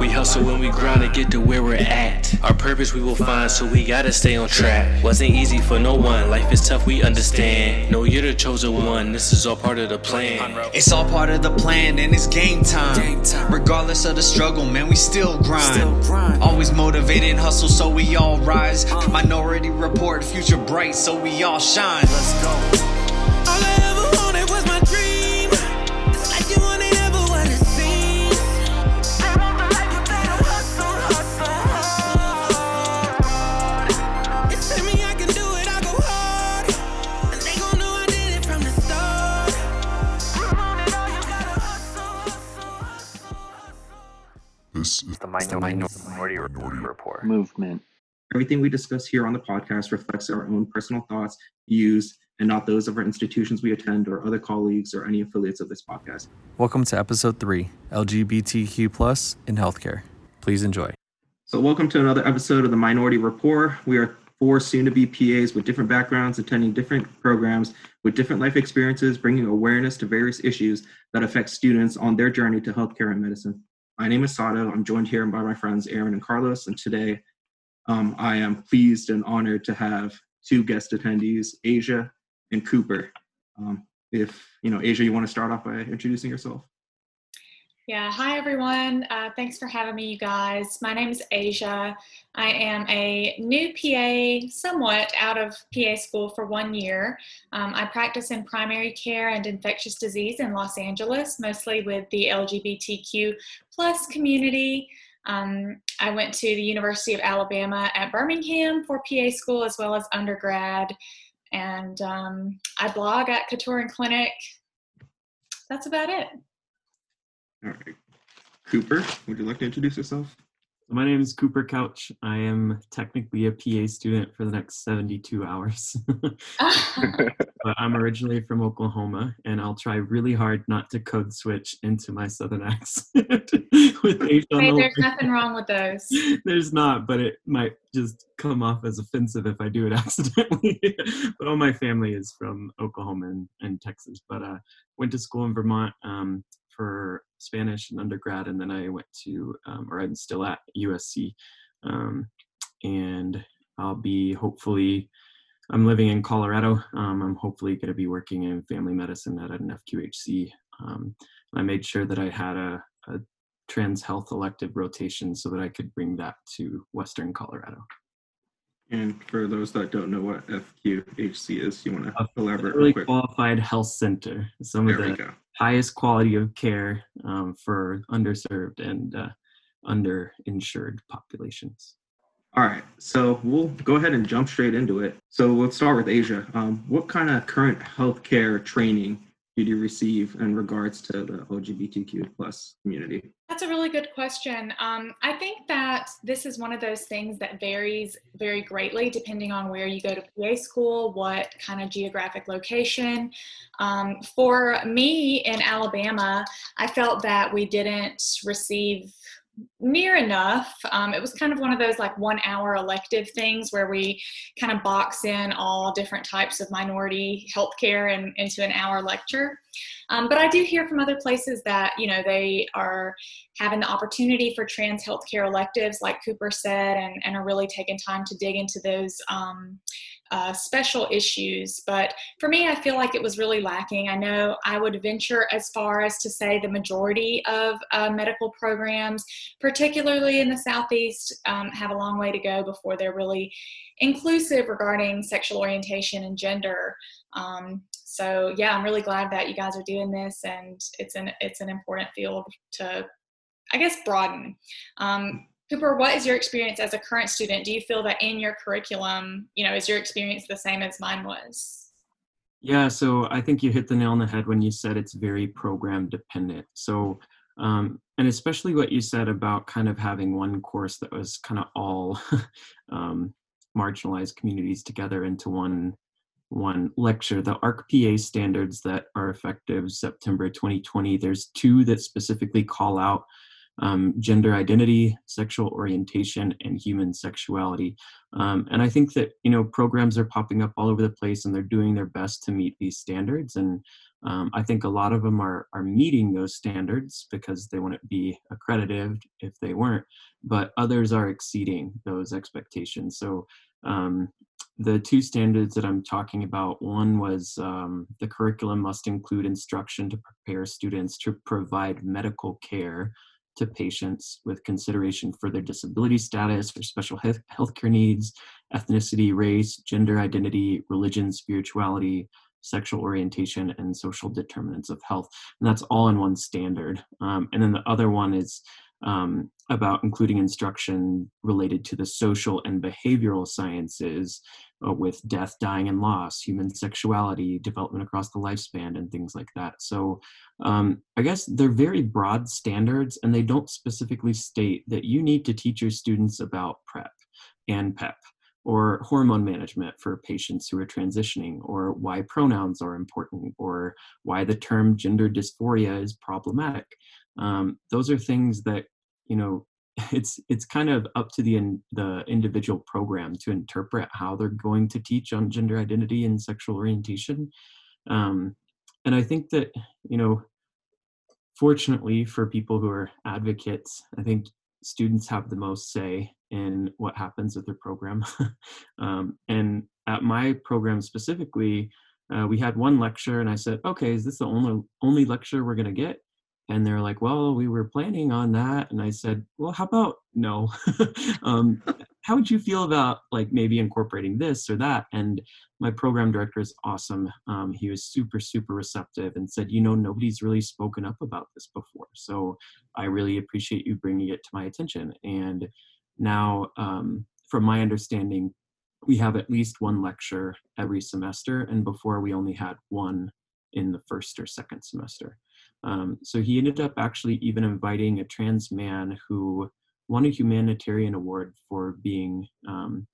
We hustle when we grind to get to where we're at. Our purpose we will find, so we gotta stay on track. Wasn't easy for no one, life is tough, we understand. No, you're the chosen one, this is all part of the plan. It's all part of the plan and it's game time. Regardless of the struggle, man, we still grind. Always motivated and hustle, so we all rise. Uh. Minority Rapport, future bright, so we all shine. Let's go. This the Minority Rapport. movement. Everything we discuss here on the podcast reflects our own personal thoughts, views, and not those of our institutions we attend or other colleagues or any affiliates of this podcast. Welcome to episode three LGBTQ plus in healthcare. Please enjoy. So, welcome to another episode of the Minority Rapport. We are four soon to be PAs with different backgrounds, attending different programs with different life experiences, bringing awareness to various issues that affect students on their journey to healthcare and medicine. My name is Sato. I'm joined here by my friends Aaron and Carlos, and today um, I am pleased and honored to have two guest attendees, Asia and Cooper. Um, if you know, Asia, you want to start off by introducing yourself. Yeah, hi everyone. Uh, thanks for having me, you guys. My name is Asia. I am a new PA, somewhat out of PA school for one year. Um, I practice in primary care and infectious disease in Los Angeles, mostly with the LGBTQ plus community. Um, I went to the University of Alabama at Birmingham for PA school as well as undergrad. And um, I blog at Couture in Clinic. That's about it. All right, Cooper, would you like to introduce yourself? My name is Cooper Couch. I am technically a PA student for the next 72 hours. but I'm originally from Oklahoma, and I'll try really hard not to code switch into my southern accent with H on Hey, the there's line. nothing wrong with those. There's not, but it might just come off as offensive if I do it accidentally. but all my family is from Oklahoma and, and Texas. But uh, went to school in Vermont um, for Spanish and undergrad, and then I went to, um, or I'm still at USC, um, and I'll be hopefully. I'm living in Colorado. Um, I'm hopefully going to be working in family medicine at an FQHC. Um, I made sure that I had a, a trans health elective rotation so that I could bring that to Western Colorado. And for those that don't know what FQHC is, you want to elaborate Really real quick? qualified health center, some There of the highest quality of care um, for underserved and uh, underinsured populations. All right, so we'll go ahead and jump straight into it. So let's start with Asia. Um, what kind of current healthcare training did you receive in regards to the LGBTQ plus community? That's a really good question. Um, I think that this is one of those things that varies very greatly depending on where you go to PA school, what kind of geographic location. Um, for me in Alabama, I felt that we didn't receive near enough. Um, it was kind of one of those like one hour elective things where we kind of box in all different types of minority healthcare and into an hour lecture. Um, but I do hear from other places that, you know, they are having the opportunity for trans healthcare electives, like Cooper said, and, and are really taking time to dig into those um, uh, special issues. But for me, I feel like it was really lacking. I know I would venture as far as to say the majority of uh, medical programs, particularly in the Southeast, um, have a long way to go before they're really inclusive regarding sexual orientation and gender. Um, so yeah, I'm really glad that you guys are doing this, and it's an it's an important field to, I guess, broaden. Um, Cooper, what is your experience as a current student? Do you feel that in your curriculum, you know, is your experience the same as mine was? Yeah, so I think you hit the nail on the head when you said it's very program dependent. So, um, and especially what you said about kind of having one course that was kind of all um, marginalized communities together into one one lecture. The ARC-PA standards that are effective September 2020. There's two that specifically call out um, gender identity, sexual orientation, and human sexuality. Um, and I think that you know programs are popping up all over the place, and they're doing their best to meet these standards. And Um, I think a lot of them are are meeting those standards because they wouldn't be accredited if they weren't, but others are exceeding those expectations. So um, the two standards that I'm talking about, one was um, the curriculum must include instruction to prepare students to provide medical care to patients with consideration for their disability status, their special health healthcare needs, ethnicity, race, gender identity, religion, spirituality, sexual orientation, and social determinants of health. And that's all in one standard. Um, and then the other one is um, about including instruction related to the social and behavioral sciences with death, dying, and loss, human sexuality, development across the lifespan, and things like that. So um, I guess they're very broad standards, and they don't specifically state that you need to teach your students about PrEP and PEP or hormone management for patients who are transitioning, or why pronouns are important, or why the term gender dysphoria is problematic. Um, those are things that you know it's it's kind of up to the in, the individual program to interpret how they're going to teach on gender identity and sexual orientation. Um, and i think that you know fortunately for people who are advocates i think students have the most say in what happens with their program. Um, and at my program specifically uh, we had one lecture and i said okay is this the only only lecture we're going to get and they're like well we were planning on that and i said well how about no? Um, how would you feel about like maybe incorporating this or that? And my program director is awesome. Um, he was super super receptive and said you know nobody's really spoken up about this before so i really appreciate you bringing it to my attention. And now um, from my understanding we have at least one lecture every semester and before we only had one in the first or second semester um, so he ended up actually even inviting a trans man who won a humanitarian award for being um,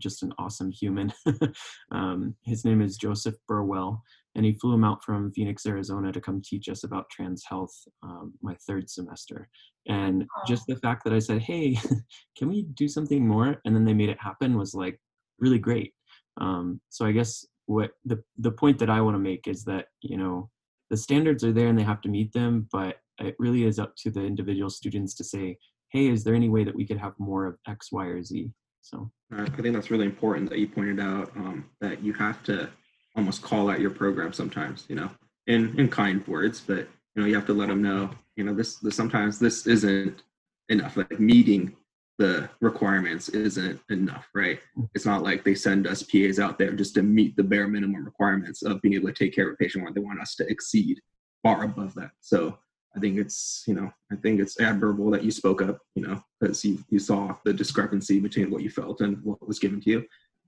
just an awesome human. um, his name is Joseph Burwell, and he flew him out from Phoenix, Arizona to come teach us about trans health um, my third semester. And just the fact that I said, hey, can we do something more? And then they made it happen was like really great. Um, so I guess what the, the point that I want to make is that, you know, the standards are there and they have to meet them, but it really is up to the individual students to say, hey, is there any way that we could have more of X, Y, or Z? So I think that's really important that you pointed out um, that you have to almost call out your program sometimes, you know, in in kind words, but you know you have to let them know, you know, this, this sometimes this isn't enough. Like meeting the requirements isn't enough, right? It's not like they send us PAs out there just to meet the bare minimum requirements of being able to take care of a patient where they want us to exceed far above that. So I think it's, you know, I think it's admirable that you spoke up, you know, because you, you saw the discrepancy between what you felt and what was given to you.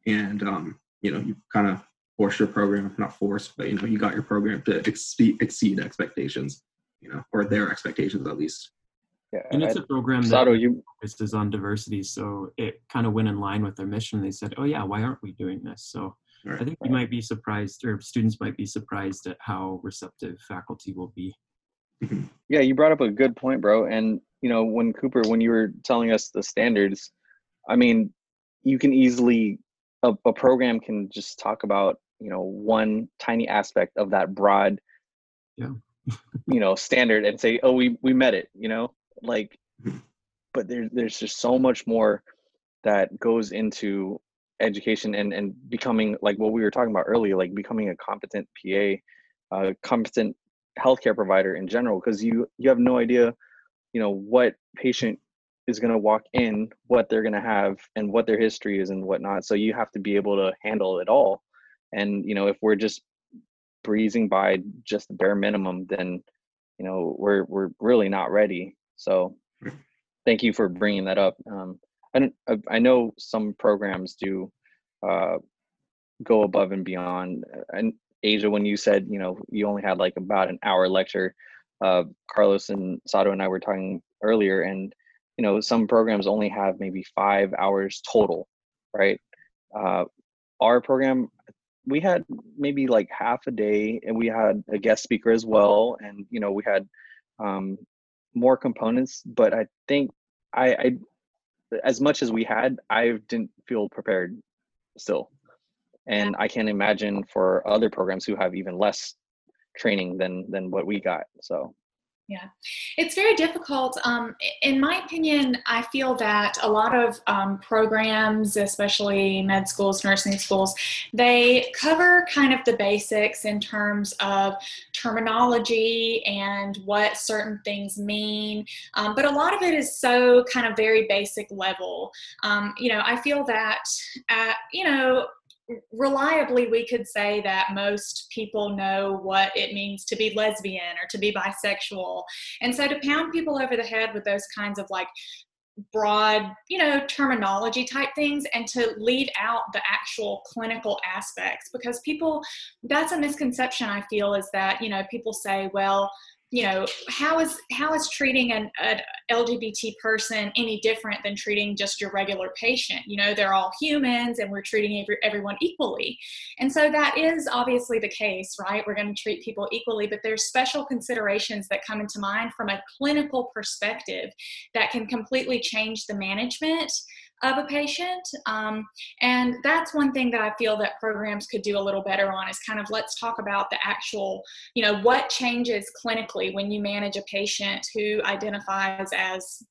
And, um, you know, you kind of forced your program, not forced, but, you know, you got your program to exceed, exceed expectations, you know, or their expectations at least. Yeah, and it's I- a program that Sato, you focuses on diversity, so it kind of went in line with their mission. They said, "Oh yeah, why aren't we doing this?" So Right. I think you might be surprised, or students might be surprised at how receptive faculty will be. Mm-hmm. yeah you brought up a good point bro and you know when cooper when you were telling us the standards i mean you can easily a, a program can just talk about you know one tiny aspect of that broad Yeah. you know standard and say oh we we met it you know like but there, there's just so much more that goes into education and and becoming like what we were talking about earlier like becoming a competent pa uh, competent healthcare provider in general because you you have no idea you know what patient is going to walk in what they're going to have and what their history is and whatnot. So you have to be able to handle it all. And you know if we're just breezing by just the bare minimum then you know we're we're really not ready so thank you for bringing that up. Um i i know some programs do uh go above and beyond. And asia when you said you know you only had like about an hour lecture uh carlos and sato and i were talking earlier and you know some programs only have maybe five hours total right? Uh our program we had maybe like half a day and we had a guest speaker as well and you know we had um more components but i think i i as much as we had i didn't feel prepared still and i can't imagine for other programs who have even less training than than what we got. So Yeah, it's very difficult. Um, in my opinion, I feel that a lot of um, programs, especially med schools, nursing schools, they cover kind of the basics in terms of terminology and what certain things mean. Um, but a lot of it is so kind of very basic level. Um, you know, I feel that, at, you know, reliably we could say that most people know what it means to be lesbian or to be bisexual. And so to pound people over the head with those kinds of like broad you know terminology type things and to leave out the actual clinical aspects because people that's a misconception i feel is that you know people say well you know how is how is treating an, an lgbt person any different than treating just your regular patient? You know they're all humans and we're treating every, everyone equally. And so that is obviously the case right? We're going to treat people equally but there's special considerations that come into mind from a clinical perspective that can completely change the management of a patient. Um, and that's one thing that I feel that programs could do a little better on is kind of let's talk about the actual, you know, what changes clinically when you manage a patient who identifies as,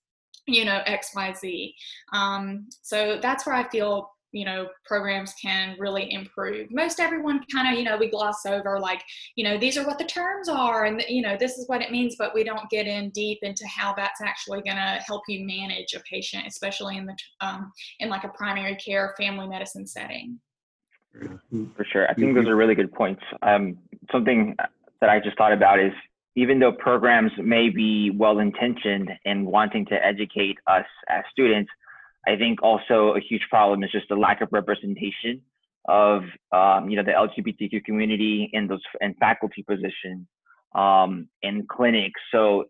you know, XYZ. Um, so that's where I feel you know programs can really improve most everyone kind of you know we gloss over like you know these are what the terms are and you know this is what it means but we don't get in deep into how that's actually going to help you manage a patient especially in the um, in like a primary care family medicine setting For sure. I think those are really good points. Um, something that I just thought about is even though programs may be well intentioned in wanting to educate us as students, I think also a huge problem is just the lack of representation of um, you know the LGBTQ community in those in faculty positions um, in clinics. So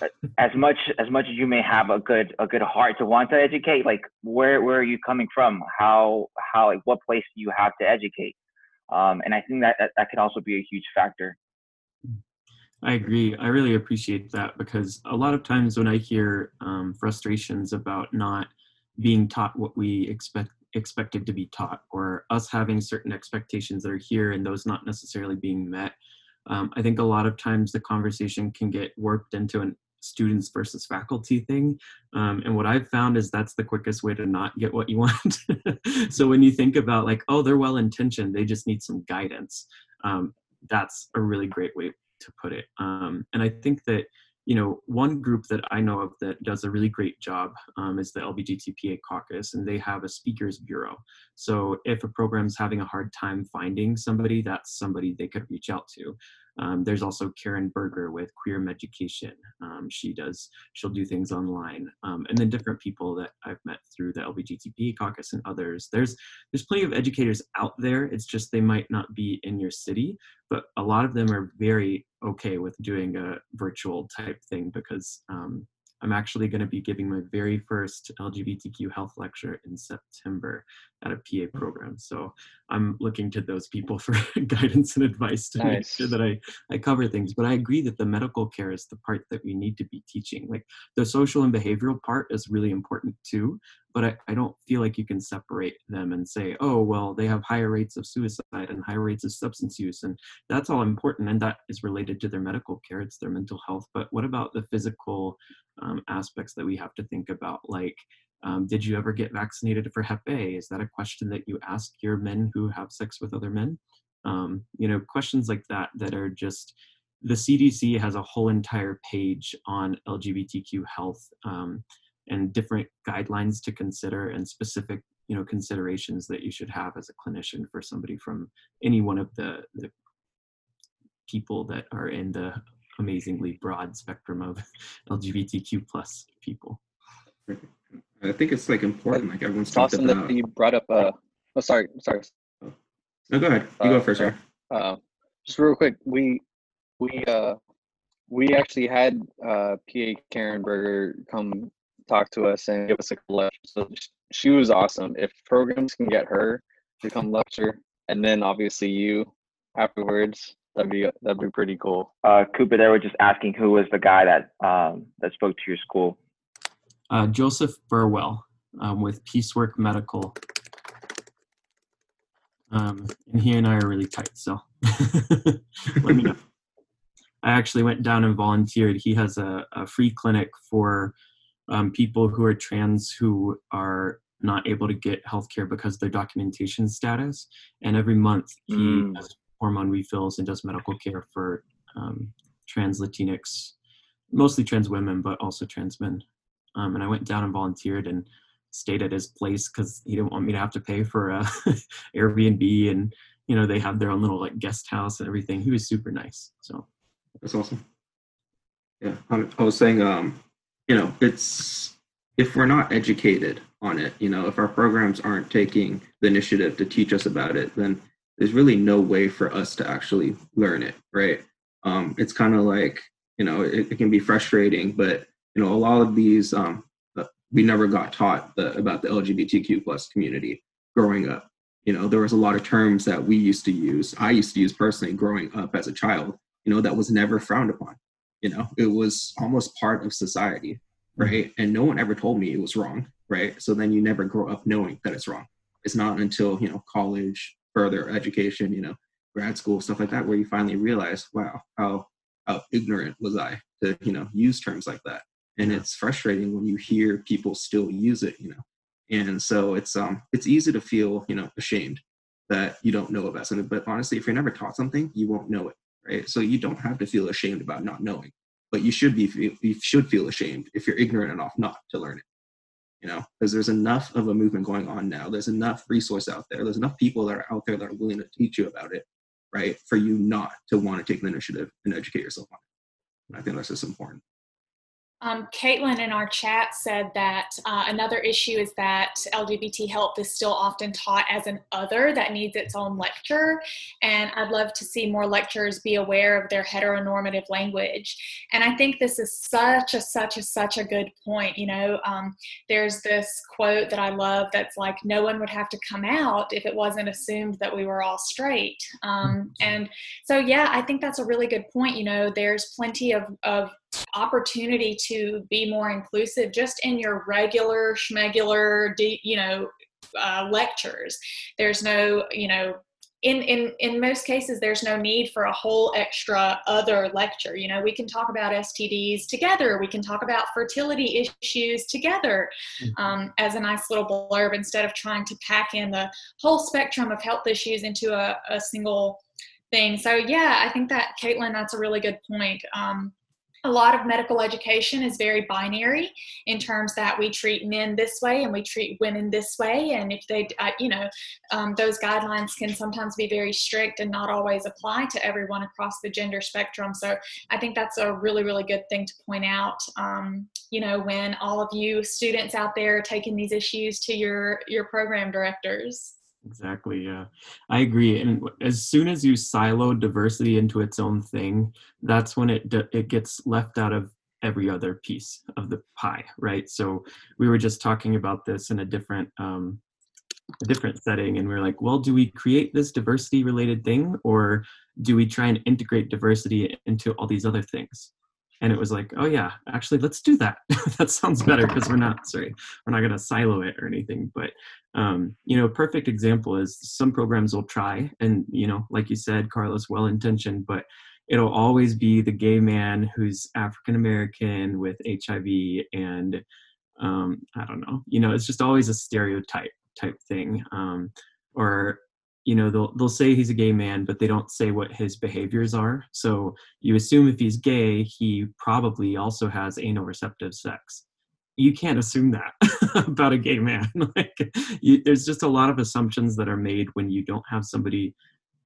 uh, as much as much as you may have a good a good heart to want to educate, like where where are you coming from? How how like what place do you have to educate? Um, and I think that, that that could also be a huge factor. I agree. I really appreciate that because a lot of times when I hear um, frustrations about not being taught what we expect expected to be taught or us having certain expectations that are here and those not necessarily being met. Um, i think a lot of times the conversation can get warped into an students versus faculty thing. Um, and what i've found is that's the quickest way to not get what you want. So when you think about like oh they're well intentioned they just need some guidance um, that's a really great way to put it. Um, and i think that you know, one group that I know of that does a really great job um, is the LBGTPA caucus, and they have a speakers bureau. So if a program's having a hard time finding somebody, that's somebody they could reach out to. Um, there's also Karen Berger with Queer Education. Um, she does, she'll do things online. Um, and then different people that I've met through the LBGTP caucus and others. There's, there's plenty of educators out there. It's just they might not be in your city, but a lot of them are very okay with doing a virtual type thing because um, I'm actually going to be giving my very first LGBTQ health lecture in September at a PA mm. program. So I'm looking to those people for guidance and advice to make sure that I, I cover things. But I agree that the medical care is the part that we need to be teaching. Like the social and behavioral part is really important too. But I, I don't feel like you can separate them and say, oh, well, they have higher rates of suicide and higher rates of substance use. And that's all important. And that is related to their medical care, it's their mental health. But what about the physical um, aspects that we have to think about? Like, um, did you ever get vaccinated for Hep A? Is that a question that you ask your men who have sex with other men? Um, you know, questions like that that are just the CDC has a whole entire page on LGBTQ health um, and different guidelines to consider and specific you know considerations that you should have as a clinician for somebody from any one of the, the people that are in the amazingly broad spectrum of LGBTQ plus people. I think it's like important. Like everyone's It's talked awesome about. that you brought up. Uh, oh, sorry, sorry. No, go ahead. You go Uh, first, sorry. sir. Uh, just real quick, we we uh we actually had uh PA Karen Berger come talk to us and give us a lecture. So she was awesome. If programs can get her to come lecture, and then obviously you afterwards, that'd be that'd be pretty cool. Uh, Cooper, they were just asking who was the guy that um, that spoke to your school. Uh, Joseph Burwell um, with Peacework Medical. Um, and he and I are really tight, so let me know. I actually went down and volunteered. He has a, a free clinic for um, people who are trans who are not able to get healthcare because of their documentation status. And every month he Mm. does hormone refills and does medical care for um, trans Latinx, mostly trans women, but also trans men. Um, and I went down and volunteered and stayed at his place because he didn't want me to have to pay for a Airbnb and you know they have their own little like guest house and everything. He was super nice. So That's awesome. Yeah, I, I was saying, um, you know, it's if we're not educated on it, you know, if our programs aren't taking the initiative to teach us about it, then there's really no way for us to actually learn it, right? Um, it's kind of like, you know, it, it can be frustrating, but you know, a lot of these, um, uh, we never got taught the, about the LGBTQ plus community growing up. You know, there was a lot of terms that we used to use. I used to use personally growing up as a child you know that was never frowned upon you know it was almost part of society right and no one ever told me it was wrong right so then you never grow up knowing that it's wrong it's not until you know college further education you know grad school stuff like that where you finally realize wow how how ignorant was i to you know use terms like that and it's frustrating when you hear people still use it you know and so it's um it's easy to feel you know ashamed that you don't know about something but honestly if you're never taught something you won't know it right? So you don't have to feel ashamed about not knowing, but you should be you should feel ashamed if you're ignorant enough not to learn it. You know, because there's enough of a movement going on now. There's enough resource out there. There's enough people that are out there that are willing to teach you about it, right? For you not to want to take the initiative and educate yourself on it. And I think that's just important. Um, Caitlin in our chat said that uh, another issue is that LGBT health is still often taught as an other that needs its own lecture. And I'd love to see more lecturers be aware of their heteronormative language. And I think this is such a, such a, such a good point. You know, um, there's this quote that I love that's like, no one would have to come out if it wasn't assumed that we were all straight. Um, and so, yeah, I think that's a really good point. You know, there's plenty of, of opportunity to be more inclusive just in your regular schmegular you know uh, lectures. There's no you know in, in in most cases there's no need for a whole extra other lecture. You know we can talk about stds together. We can talk about fertility issues together um, as a nice little blurb instead of trying to pack in the whole spectrum of health issues into a, a single thing. So yeah i think that caitlin that's a really good point. Um, a lot of medical education is very binary in terms that we treat men this way and we treat women this way. And if they uh, you know um, those guidelines can sometimes be very strict and not always apply to everyone across the gender spectrum. So i think that's a really really good thing to point out. Um, you know when all of you students out there are taking these issues to your your program directors Exactly. Yeah, I agree. And as soon as you silo diversity into its own thing, that's when it it gets left out of every other piece of the pie, right? So we were just talking about this in a different um, a different setting, and we are like, well, do we create this diversity related thing, or do we try and integrate diversity into all these other things? And it was like, oh yeah, actually, let's do that. that sounds better because we're not sorry, we're not going to silo it or anything, but um, you know, perfect example is some programs will try, and you know, like you said, Carlos, well intentioned, but it'll always be the gay man who's African American with HIV, and um, I don't know, you know, it's just always a stereotype type thing, um, or you know, they'll they'll say he's a gay man, but they don't say what his behaviors are. So you assume if he's gay, he probably also has anal receptive sex you can't assume that about a gay man. like, you, there's just a lot of assumptions that are made when you don't have somebody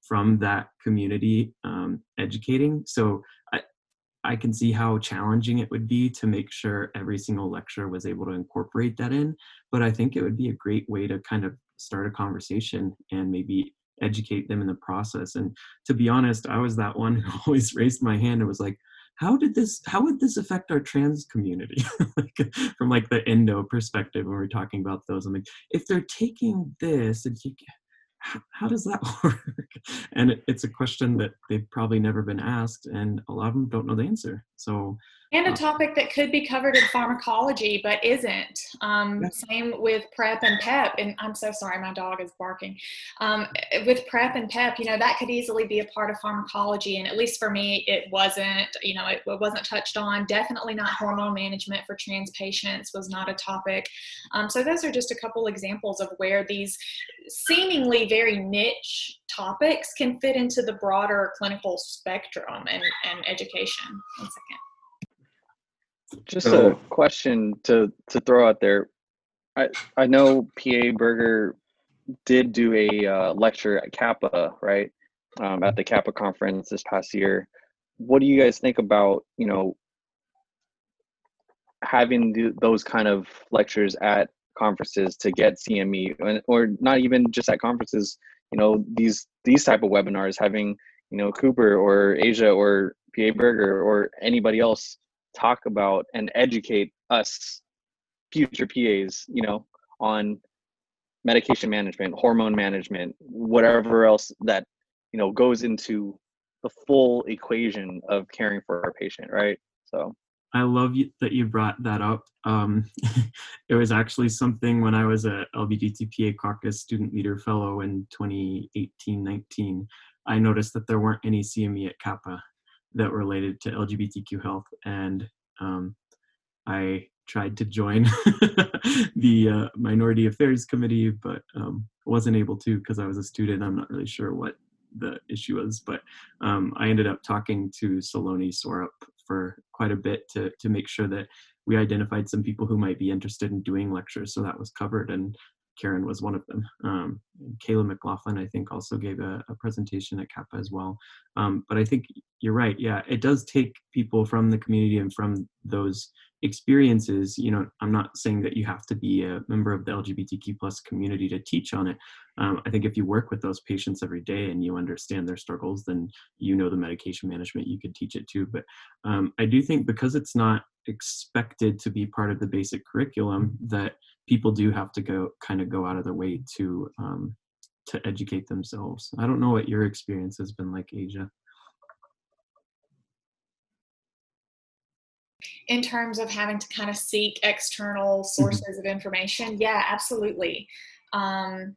from that community um, educating. So I, I can see how challenging it would be to make sure every single lecturer was able to incorporate that in. But I think it would be a great way to kind of start a conversation and maybe educate them in the process. And to be honest, I was that one who always raised my hand and was like, how did this how would this affect our trans community like, from like the endo perspective when we're talking about those i'm like if they're taking this and you, how, how does that work? And it, it's a question that they've probably never been asked, and a lot of them don't know the answer. So and a topic that could be covered in pharmacology but isn't. Um, Yeah. same with prep and pep and i'm so sorry my dog is barking. Um, with prep and pep you know that could easily be a part of pharmacology and at least for me it wasn't you know it, it wasn't touched on. Definitely not hormone management for trans patients was not a topic. Um, so those are just a couple examples of where these seemingly very niche topics can fit into the broader clinical spectrum and, and education. One second Just So- a question to to throw out there. I I know PA Berger did do a uh, lecture at CAPA, right? Um, at the CAPA conference this past year. What do you guys think about you know having th- those kind of lectures at conferences to get CME, or not even just at conferences? You know these these type of webinars, having you know Cooper or Asia or PA Berger or anybody else talk about and educate us future PAs, you know, on medication management, hormone management, whatever else that, you know, goes into the full equation of caring for our patient, right? So, I love that you brought that up. Um, it was actually something when I was a LGBTPA caucus student leader fellow in 2018-19. I noticed that there weren't any CME at CAPA that related to LGBTQ health, and um, I tried to join the uh, Minority Affairs Committee, but um, wasn't able to because I was a student. I'm not really sure what the issue was, but um, I ended up talking to Saloni Sorup for quite a bit to to make sure that we identified some people who might be interested in doing lectures, so that was covered, and Karen was one of them. Um, Kayla McLaughlin, I think, also gave a, a presentation at CAPA as well. Um, but I think you're right. Yeah, it does take people from the community and from those experiences. You know, I'm not saying that you have to be a member of the LGBTQ plus community to teach on it. Um, I think if you work with those patients every day and you understand their struggles, then you know the medication management. You could teach it too. But um, I do think because it's not expected to be part of the basic curriculum that people do have to go kind of go out of their way to um, to educate themselves. I don't know what your experience has been like, Asia. in terms of having to kind of seek external sources of information yeah absolutely um,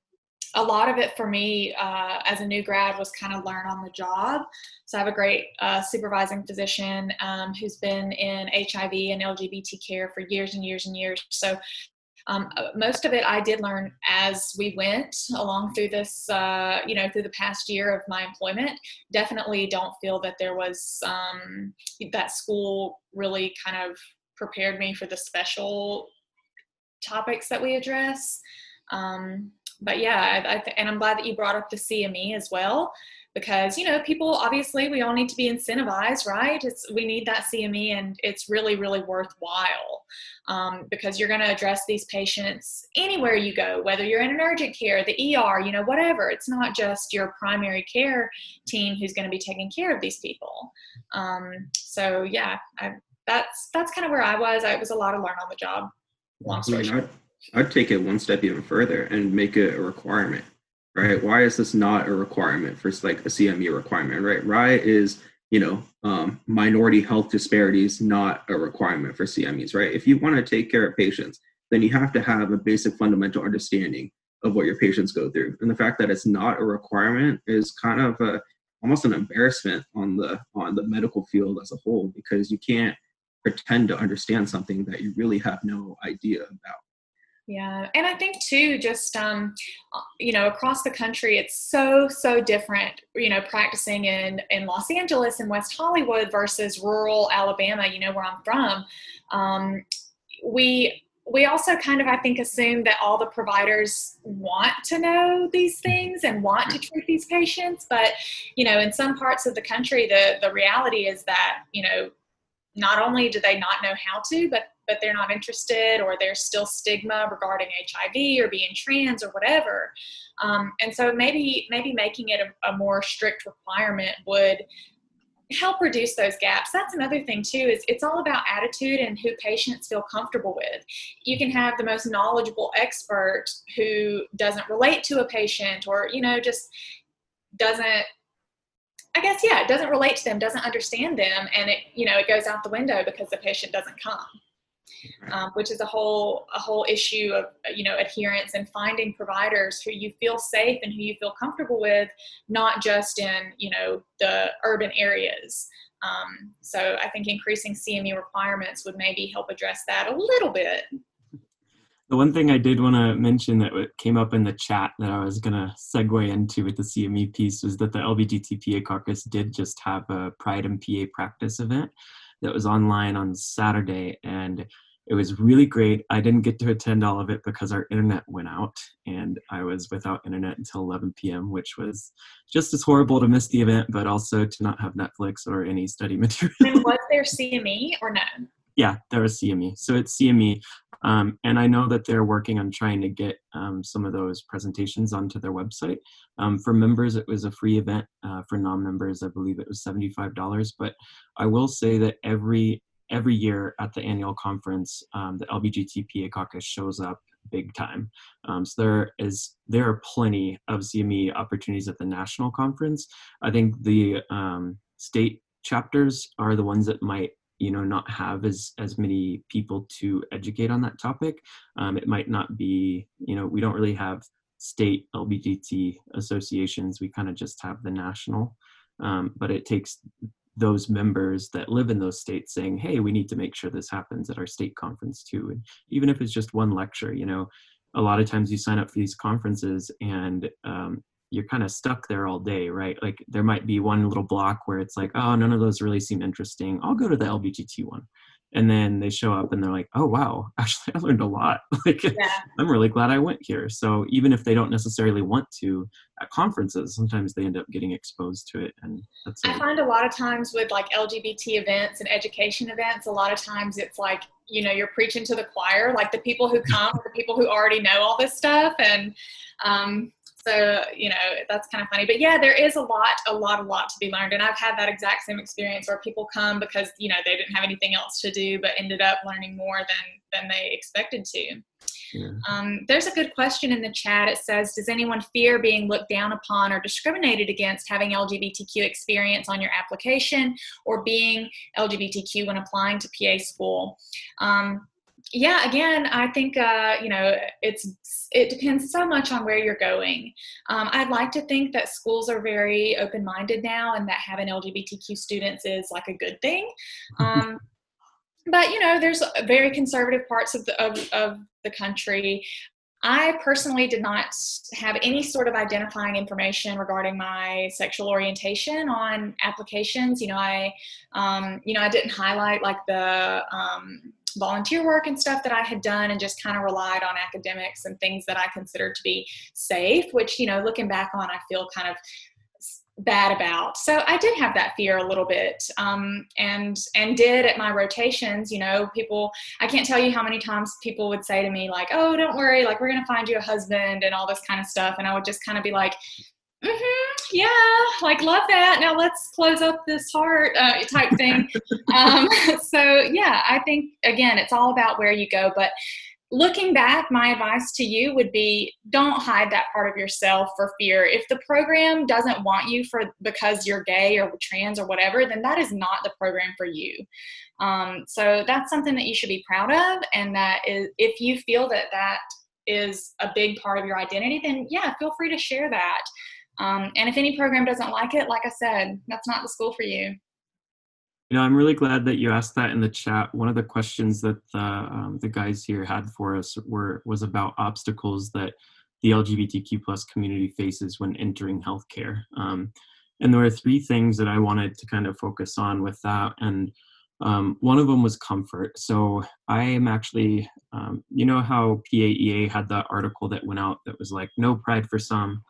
a lot of it for me uh, as a new grad was kind of learn on the job so i have a great uh, supervising physician um, who's been in hiv and lgbt care for years and years and years so um, uh, most of it I did learn as we went along through this, uh, you know, through the past year of my employment. Definitely don't feel that there was um, that school really kind of prepared me for the special topics that we address. Um, but yeah, I, I th- and I'm glad that you brought up the CME as well because you know people obviously we all need to be incentivized right? It's we need that cme and it's really really worthwhile um, because you're going to address these patients anywhere you go whether you're in an urgent care the er you know whatever. It's not just your primary care team who's going to be taking care of these people. Um, so yeah I, that's that's kind of where i was. I was a lot of learn on the job. Long I story mean, short. I'd, I'd take it one step even further and make it a requirement, right? Why is this not a requirement for like a CME requirement, right? Why is you know um, minority health disparities not a requirement for CMEs, right? If you want to take care of patients, then you have to have a basic fundamental understanding of what your patients go through, and the fact that it's not a requirement is kind of a almost an embarrassment on the on the medical field as a whole because you can't pretend to understand something that you really have no idea about. Yeah, and I think too, just um, uh, you know, across the country, it's so so different. You know, practicing in in Los Angeles and West Hollywood versus rural Alabama. You know, where I'm from. Um, we we also kind of I think assume that all the providers want to know these things and want to treat these patients, but you know, in some parts of the country, the the reality is that you know not only do they not know how to, but but they're not interested, or there's still stigma regarding HIV or being trans or whatever. Um, and so maybe maybe making it a, a more strict requirement would help reduce those gaps. That's another thing too. Is it's all about attitude and who patients feel comfortable with. You can have the most knowledgeable expert who doesn't relate to a patient, or you know, just doesn't. I guess yeah, it doesn't relate to them, doesn't understand them, and it you know it goes out the window because the patient doesn't come um, which is a whole a whole issue of you know adherence and finding providers who you feel safe and who you feel comfortable with, not just in you know the urban areas. Um, so I think increasing CME requirements would maybe help address that a little bit. The one thing I did want to mention that came up in the chat that I was going to segue into with the CME piece was that the LBGTPA caucus did just have a Pride and PA practice event that was online on Saturday. And it was really great. I didn't get to attend all of it because our internet went out and I was without internet until 11 p.m., which was just as horrible to miss the event, but also to not have Netflix or any study material. and was there CME or no? Yeah, there was CME. So it's CME. Um, and I know that they're working on trying to get um, some of those presentations onto their website. Um, for members, it was a free event. Uh, for non-members, I believe it was $75. But I will say that every every year at the annual conference, um, the LBGTPA caucus shows up big time. Um, so there is there are plenty of CME opportunities at the national conference. I think the um, state chapters are the ones that might you know not have as as many people to educate on that topic. Um, it might not be you know we don't really have state LBGT associations. We kind of just have the national. Um, but it takes those members that live in those states saying, hey, we need to make sure this happens at our state conference too. And even if it's just one lecture, you know, a lot of times you sign up for these conferences and um, you're kind of stuck there all day, right? Like there might be one little block where it's like, oh, none of those really seem interesting. I'll go to the LBGT one and then they show up and they're like oh wow actually i learned a lot like yeah. i'm really glad i went here so even if they don't necessarily want to at conferences sometimes they end up getting exposed to it and that's i find a lot of times with like lgbt events and education events a lot of times it's like you know you're preaching to the choir like the people who come are the people who already know all this stuff and um, so you know that's kind of funny. But yeah there is a lot a lot a lot to be learned. And i've had that exact same experience where people come because you know they didn't have anything else to do but ended up learning more than than they expected to. Yeah. um, there's a good question in the chat. It says does anyone fear being looked down upon or discriminated against having lgbtq experience on your application or being lgbtq when applying to pa school? Um, yeah again i think uh, you know it's it depends so much on where you're going. Um, i'd like to think that schools are very open-minded now and that having lgbtq students is like a good thing. Um, but you know there's very conservative parts of the of, of the country. I personally did not have any sort of identifying information regarding my sexual orientation on applications. You know, I, um, you know, I didn't highlight like the um, volunteer work and stuff that I had done and just kind of relied on academics and things that I considered to be safe, which, you know, looking back on, I feel kind of bad about. So I did have that fear a little bit, um, and and did at my rotations. You know, people. I can't tell you how many times people would say to me like, "Oh, don't worry, like we're gonna find you a husband" and all this kind of stuff, and I would just kind of be like, mm-hmm, yeah, like love that. Now let's close up this heart uh, type thing. um, so yeah, I think again, it's all about where you go. But looking back, my advice to you would be don't hide that part of yourself for fear. If the program doesn't want you for because you're gay or trans or whatever, then that is not the program for you. Um, so that's something that you should be proud of, and that is if you feel that that is a big part of your identity, then yeah, feel free to share that. Um, and if any program doesn't like it, like I said, that's not the school for you. You know, I'm really glad that you asked that in the chat. One of the questions that the, um, the guys here had for us were was about obstacles that the LGBTQ plus community faces when entering healthcare. Um, and there were three things that I wanted to kind of focus on with that. And um, one of them was comfort. So I am actually, um, you know how PAEA had that article that went out that was like, no pride for some,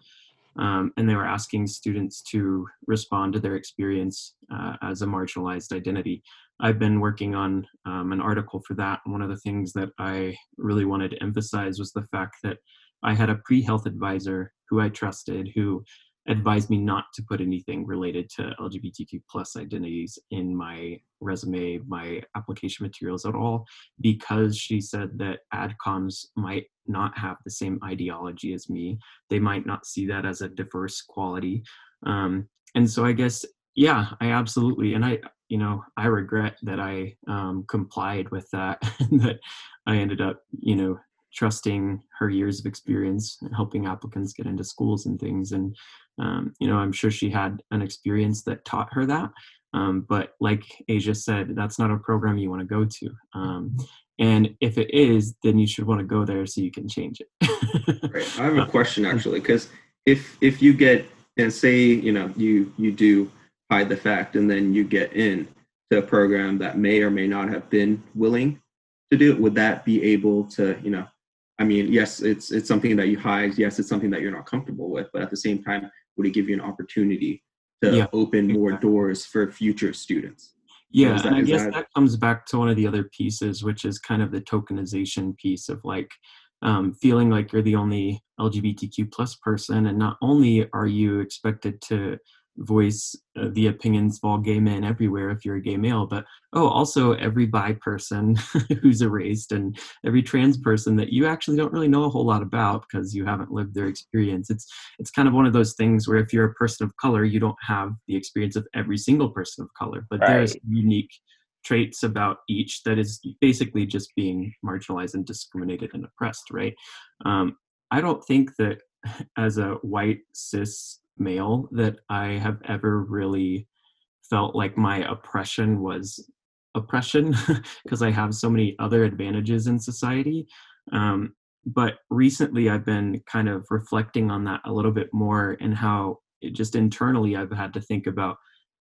um, and they were asking students to respond to their experience uh, as a marginalized identity. I've been working on um, an article for that. One of the things that I really wanted to emphasize was the fact that I had a pre health advisor who I trusted, who advised me not to put anything related to LGBTQ plus identities in my resume, my application materials at all, because she said that adcoms might not have the same ideology as me. They might not see that as a diverse quality. Um, and so I guess, yeah, I absolutely, and I, you know, I regret that I um, complied with that, that I ended up, you know, trusting her years of experience and helping applicants get into schools and things. And um, you know i'm sure she had an experience that taught her that. Um, but like asia said that's not a program you want to go to. Um, and if it is then you should want to go there so you can change it. Right. i have a question actually because if if you get and say you know you you do hide the fact and then you get in to a program that may or may not have been willing to do it would that be able to you know I mean, yes, it's it's something that you hide. Yes, it's something that you're not comfortable with. But at the same time, would it give you an opportunity to Yeah, open more doors for future students? Yeah, that- and I guess that- that comes back to one of the other pieces, which is kind of the tokenization piece of like um, feeling like you're the only LGBTQ plus person, and not only are you expected to voice uh, the opinions of all gay men everywhere if you're a gay male, but oh, also every bi person who's erased and every trans person that you actually don't really know a whole lot about because you haven't lived their experience. It's it's kind of one of those things where if you're a person of color, you don't have the experience of every single person of color, but there's unique traits about each that is basically just being marginalized and discriminated and oppressed, right? Um, I don't think that as a white cis male that I have ever really felt like my oppression was oppression because I have so many other advantages in society. Um, but recently, I've been kind of reflecting on that a little bit more and how it just internally I've had to think about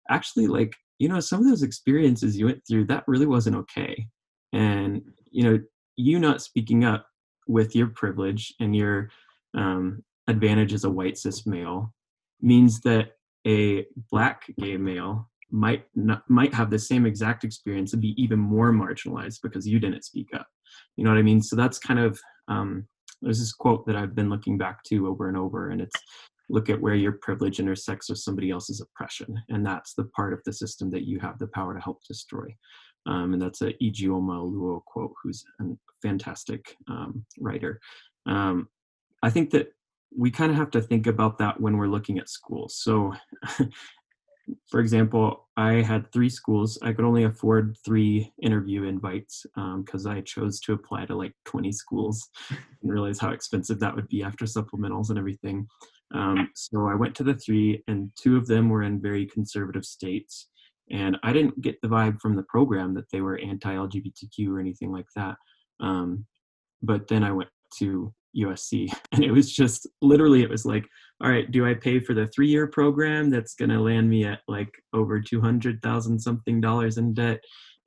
actually, like, you know, some of those experiences you went through, that really wasn't okay. And, you know, you not speaking up with your privilege and your um, advantage as a white cis male means that a black gay male might not might have the same exact experience and be even more marginalized because you didn't speak up. You know what i mean? So that's kind of um, there's this quote that i've been looking back to over and over and it's look at where your privilege intersects with somebody else's oppression. And that's the part of the system that you have the power to help destroy. Um, and that's a Ijeoma Oluo quote who's a fantastic um, writer. Um, i think that we kind of have to think about that when we're looking at schools so for example, I had three schools. I could only afford three interview invites because I chose to apply to like 20 schools and realize how expensive that would be after supplementals and everything. Um, so I went to the three, and two of them were in very conservative states. And I didn't get the vibe from the program that they were anti LGBTQ or anything like that. Um, but then I went to USC, and it was just literally, it was like, all right, do I pay for the three year program that's going to land me at like over 200,000 something dollars in debt,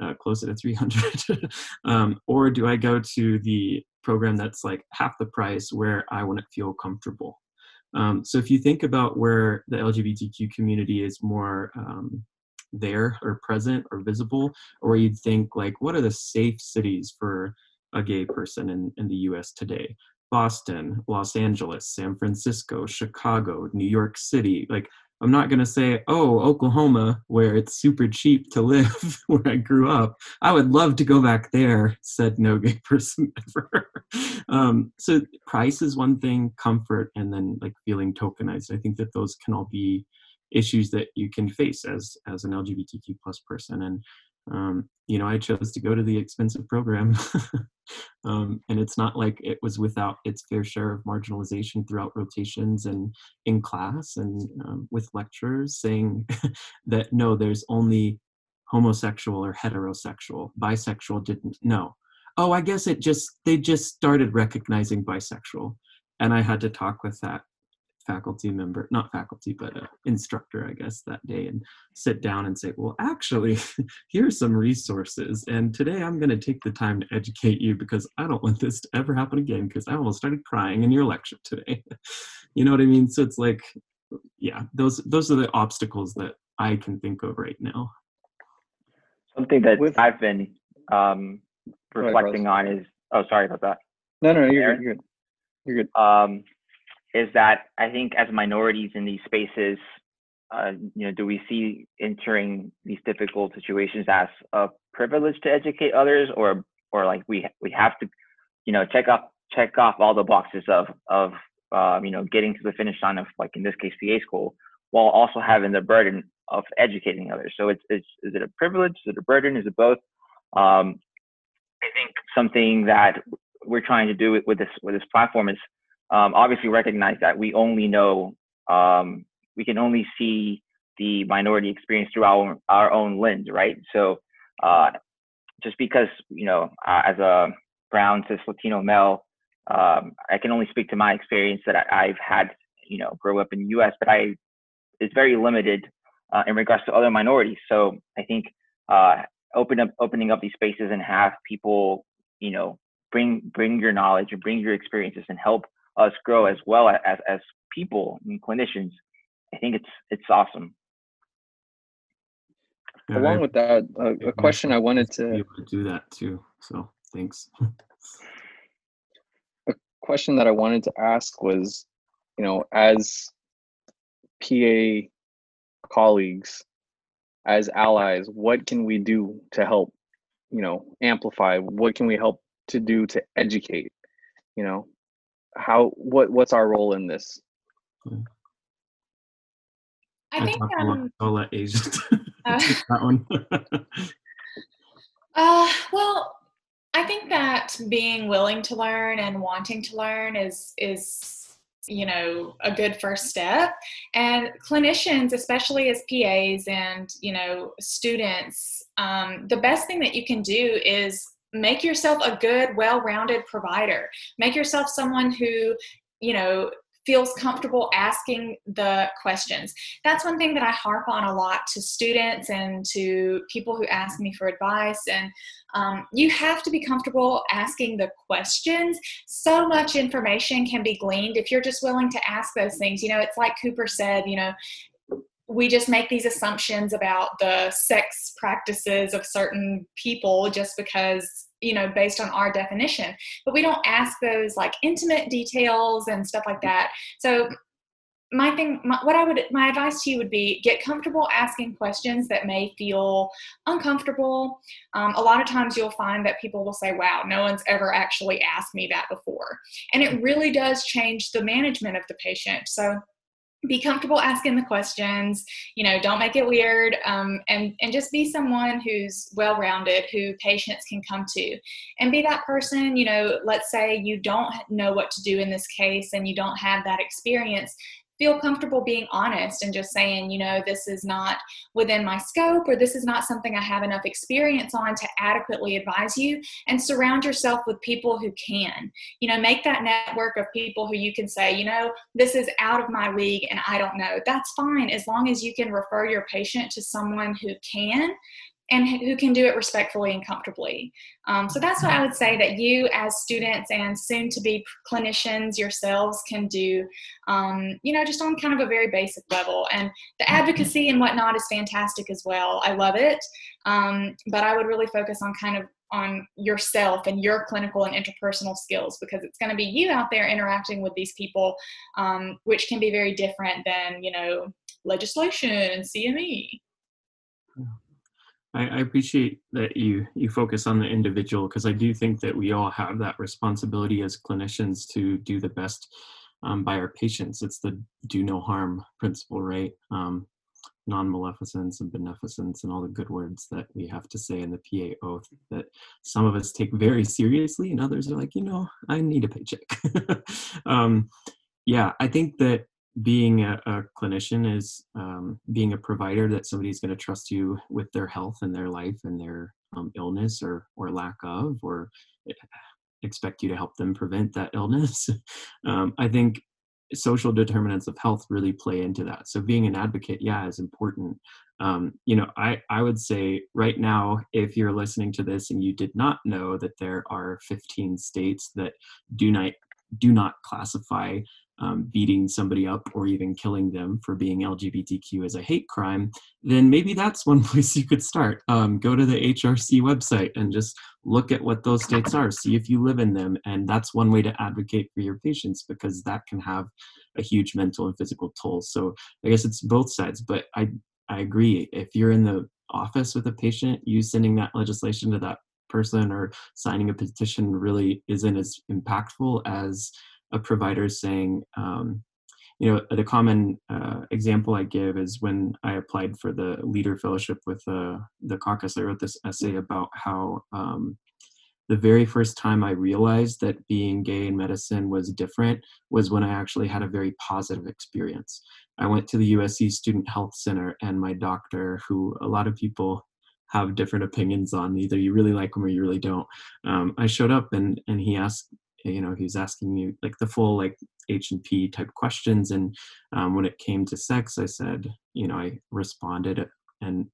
uh, closer to 300? um, or do I go to the program that's like half the price where I want to feel comfortable? Um, so if you think about where the LGBTQ community is more um, there or present or visible, or you'd think like, what are the safe cities for a gay person in, in the US today? Boston, Los Angeles, San Francisco, Chicago, New York City. Like, I'm not going to say, oh, Oklahoma, where it's super cheap to live, where I grew up. I would love to go back there, said no gay person ever. um, so, price is one thing, comfort, and then like feeling tokenized. I think that those can all be issues that you can face as as an LGBTQ plus person. And um, you know, I chose to go to the expensive program. um, and it's not like it was without its fair share of marginalization throughout rotations and in class and um, with lecturers saying that no, there's only homosexual or heterosexual. Bisexual didn't know. Oh, I guess it just, they just started recognizing bisexual. And I had to talk with that faculty member, not faculty, but uh, instructor, I guess, that day and sit down and say, well, actually, here's some resources. And today I'm going to take the time to educate you because I don't want this to ever happen again because I almost started crying in your lecture today. you know what I mean? So it's like, yeah, those those are the obstacles that I can think of right now. Something that With- I've been um, Go ahead, reflecting on is oh sorry about that. No, no, no, you're Aaron? good. You're good. You're good. Um, is that I think as minorities in these spaces, uh, you know, do we see entering these difficult situations as a privilege to educate others, or or like we we have to, you know, check off check off all the boxes of of um, you know getting to the finish line of like in this case PA school, while also having the burden of educating others. So it's it's is it a privilege? Is it a burden? Is it both? Um, I think something that we're trying to do with this with this platform is um, obviously recognize that we only know um, we can only see the minority experience through our our own lens, right? So uh, just because you know uh, as a brown cis Latino male, um, I can only speak to my experience that I, have had, you know, grow up in the U.S., but I it's very limited uh, in regards to other minorities. So I think uh, open up opening up these spaces and have people, you know, bring bring your knowledge and bring your experiences and help us grow as well as as people and clinicians. I think it's it's awesome. Yeah, Along I, with that, uh, a question I wanted to, to do that too. So thanks. a question that I wanted to ask was, you know, as PA colleagues, as allies, what can we do to help, you know, amplify? What can we help to do to educate? You know, how what what's our role in this? I think um, I'll let Asia uh, that one. uh, well, I think that being willing to learn and wanting to learn is is you know a good first step and clinicians especially as pas and you know students um, the best thing that you can do is make yourself a good well-rounded provider make yourself someone who you know feels comfortable asking the questions. That's one thing that I harp on a lot to students and to people who ask me for advice. And um, you have to be comfortable asking the questions. So much information can be gleaned if you're just willing to ask those things. You know, it's like Cooper said, you know, we just make these assumptions about the sex practices of certain people just because you know based on our definition. But we don't ask those like intimate details and stuff like that. So my thing my, what i would my advice to you would be get comfortable asking questions that may feel uncomfortable. Um, a lot of times you'll find that people will say wow no one's ever actually asked me that before. And it really does change the management of the patient. So be comfortable asking the questions you know don't make it weird um, and and just be someone who's well rounded who patients can come to. And be that person you know let's say you don't know what to do in this case and you don't have that experience feel comfortable being honest and just saying, you know, this is not within my scope or this is not something I have enough experience on to adequately advise you and surround yourself with people who can. You know, make that network of people who you can say, you know, this is out of my league and I don't know. That's fine as long as you can refer your patient to someone who can and who can do it respectfully and comfortably. Um, so that's what I would say that you, as students and soon to be clinicians yourselves, can do, um, you know, just on kind of a very basic level. And the advocacy and whatnot is fantastic as well. I love it. Um, but I would really focus on kind of on yourself and your clinical and interpersonal skills because it's going to be you out there interacting with these people, um, which can be very different than, you know, legislation and CME. I, I appreciate that you you focus on the individual because I do think that we all have that responsibility as clinicians to do the best um, by our patients. It's the do no harm principle, right? Um, non-maleficence and beneficence and all the good words that we have to say in the PA oath that some of us take very seriously and others are like, you know, I need a paycheck. um, yeah, I think that being a, a clinician is um, being a provider that somebody's going to trust you with their health and their life and their um, illness or or lack of or eh, expect you to help them prevent that illness. Um, i think social determinants of health really play into that. So being an advocate yeah is important. Um, you know I, I would say right now if you're listening to this and you did not know that there are 15 states that do not do not classify um, beating somebody up or even killing them for being LGBTQ as a hate crime, then maybe that's one place you could start. Um, go to the HRC website and just look at what those states are, see if you live in them. And that's one way to advocate for your patients because that can have a huge mental and physical toll. So I guess it's both sides, but I, I agree. If you're in the office with a patient, you sending that legislation to that person or signing a petition really isn't as impactful as a provider saying, um, you know, the common uh, example I give is when I applied for the leader fellowship with uh, the caucus, I wrote this essay about how um, the very first time I realized that being gay in medicine was different was when I actually had a very positive experience. I went to the USC Student Health Center, and my doctor, who a lot of people have different opinions on, either you really like him or you really don't. Um, I showed up and and he asked you know he was asking me like the full like h and p type questions. And um, when it came to sex i said you know i responded and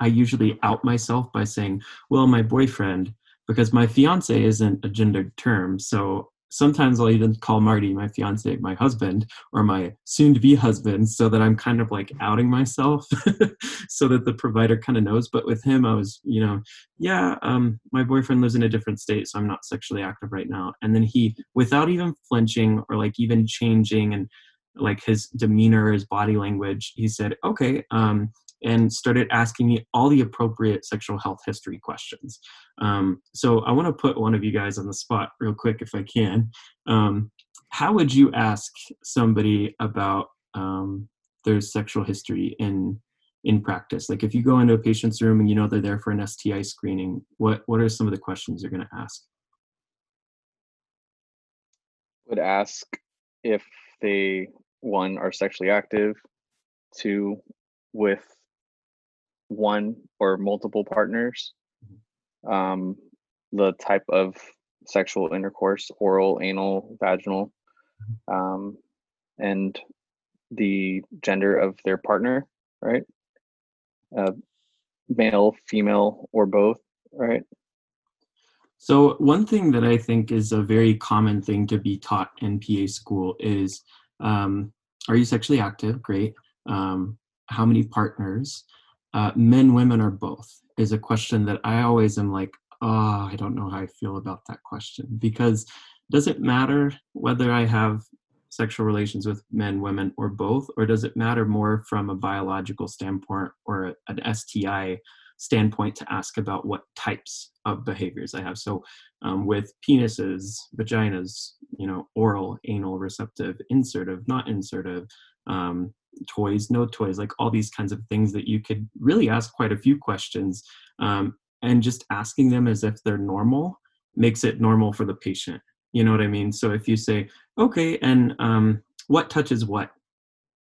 i usually out myself by saying well my boyfriend because my fiance isn't a gendered term. So sometimes I'll even call Marty, my fiance, my husband, or my soon to be husband, so that I'm kind of like outing myself so that the provider kind of knows. But with him, I was, you know, yeah, um, my boyfriend lives in a different state, so I'm not sexually active right now. And then he, without even flinching or like even changing and like his demeanor, his body language, he said, okay, um, and started asking me all the appropriate sexual health history questions. Um, so I want to put one of you guys on the spot real quick if I can. Um, how would you ask somebody about um, their sexual history in in practice? Like if you go into a patient's room and you know they're there for an STI screening, what what are some of the questions you're going to ask? Would ask if they one are sexually active, two with one or multiple partners, um, the type of sexual intercourse, oral, anal, vaginal, um, and the gender of their partner, right? Uh, male, female, or both, right? So, one thing that I think is a very common thing to be taught in PA school is um, Are you sexually active? Great. Um, how many partners? Uh, men, women, or both is a question that I always am like, oh, I don't know how I feel about that question because does it matter whether I have sexual relations with men, women, or both, or does it matter more from a biological standpoint or an STI standpoint to ask about what types of behaviors I have? So, um, with penises, vaginas, you know, oral, anal, receptive, insertive, not insertive, um, toys, no toys, like all these kinds of things that you could really ask quite a few questions. Um, and just asking them as if they're normal makes it normal for the patient. You know what I mean? So if you say, okay, and um, what touches what?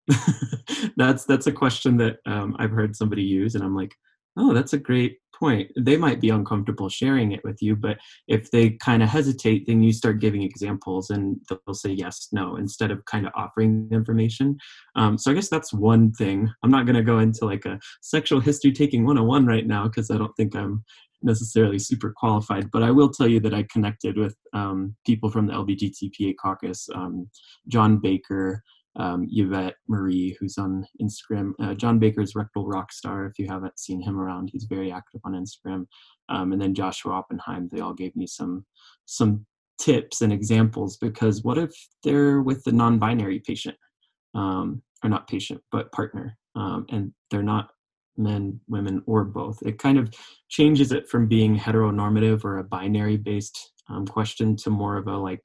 that's that's a question that um, I've heard somebody use, and I'm like, oh, that's a great point. They might be uncomfortable sharing it with you, but if they kind of hesitate, then you start giving examples and they'll say yes, no, instead of kind of offering information. Um, so I guess that's one thing. I'm not going to go into like a sexual history taking 101 right now because I don't think I'm necessarily super qualified, but I will tell you that I connected with um, people from the LBGTPA caucus, um, John Baker, um, Yvette Marie, who's on Instagram. Uh, John Baker's Rectal Rockstar, if you haven't seen him around, he's very active on Instagram. Um, and then Joshua Oppenheim, they all gave me some some tips and examples because what if they're with the non-binary patient, um, or not patient, but partner, um, and they're not men, women, or both? It kind of changes it from being heteronormative or a binary-based um, question to more of a like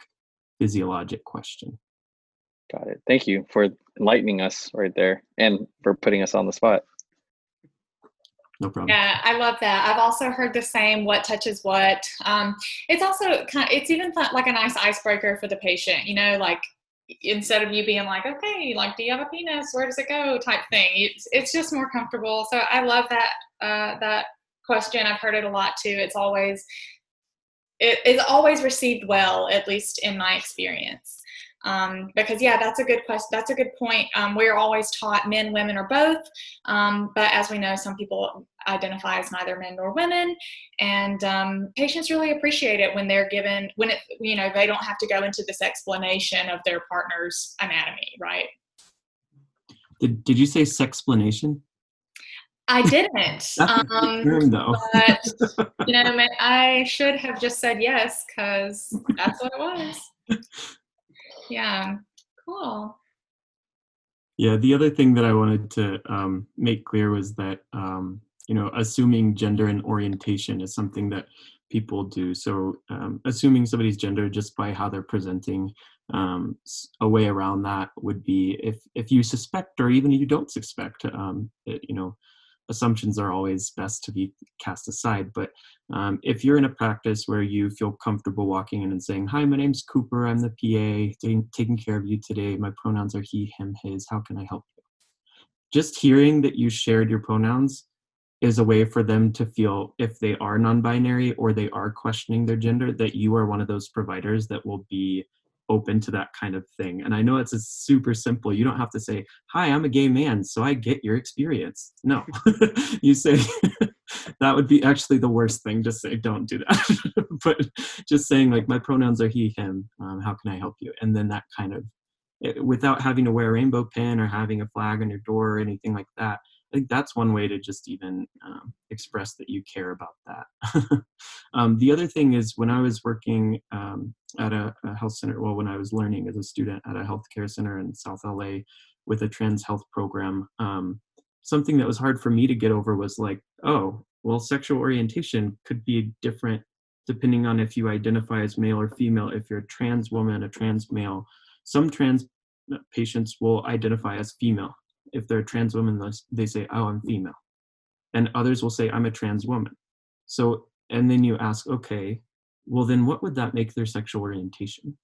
physiologic question. Got it. Thank you for enlightening us right there and for putting us on the spot. No problem. Yeah, I love that. I've also heard the same what touches what. Um, it's also kind of, it's even fun, like a nice icebreaker for the patient, you know, like instead of you being like, okay, like, do you have a penis? Where does it go? type thing. It's, it's just more comfortable. So I love that, uh, that question. I've heard it a lot too. It's always, it is always received well, at least in my experience. Um, because yeah, that's a good question. That's a good point. Um, we're always taught men, women, or both. Um, but as we know, some people identify as neither men nor women, and um, patients really appreciate it when they're given when it you know they don't have to go into this explanation of their partner's anatomy, right? Did, did you say sexplanation? I didn't. That's a good um, term, but you know, I should have just said yes because that's what it was. Yeah, cool. Yeah, the other thing that I wanted to um, make clear was that um, you know assuming gender and orientation is something that people do. So um, assuming somebody's gender just by how they're presenting, um, a way around that would be if if you suspect or even you don't suspect, um, that, you know, assumptions are always best to be cast aside. But um, if you're in a practice where you feel comfortable walking in and saying, "Hi, my name's Cooper. I'm the PA taking, taking care of you today. My pronouns are he, him, his. How can I help you?" Just hearing that you shared your pronouns is a way for them to feel if they are non-binary or they are questioning their gender that you are one of those providers that will be open to that kind of thing. And i know it's super simple you don't have to say hi i'm a gay man so i get your experience. No you say that would be actually the worst thing to say don't do that. But just saying like my pronouns are he him um, how can i help you? And then that kind of it, without having to wear a rainbow pin or having a flag on your door or anything like that I think that's one way to just even um, express that you care about that. um, the other thing is when I was working um, at a, a, health center, well, when I was learning as a student at a healthcare center in South LA with a trans health program, um, something that was hard for me to get over was like, oh, well, sexual orientation could be different depending on if you identify as male or female. If you're a trans woman, a trans male, some trans uh, patients will identify as female if they're a trans woman they say oh i'm female. And others will say i'm a trans woman. So and then you ask okay well then what would that make their sexual orientation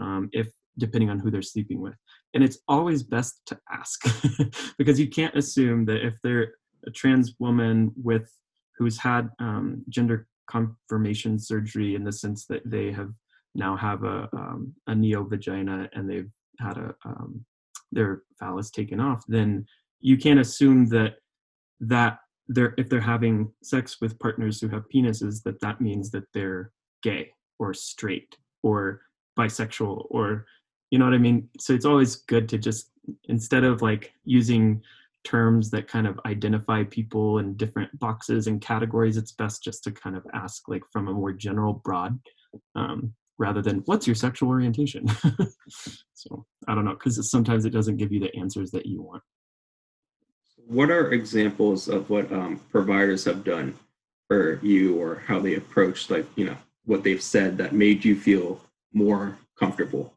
um, if depending on who they're sleeping with? And it's always best to ask because you can't assume that if they're a trans woman with who's had um, gender confirmation surgery in the sense that they have now have a, um, a neo vagina and they've had a um, their phallus taken off, then you can't assume that that they're if they're having sex with partners who have penises that that means that they're gay or straight or bisexual or you know what I mean. So it's always good to just instead of like using terms that kind of identify people in different boxes and categories, it's best just to kind of ask like from a more general, broad um, rather than what's your sexual orientation? So i don't know because sometimes it doesn't give you the answers that you want. What are examples of what um, providers have done for you or how they approached like you know what they've said that made you feel more comfortable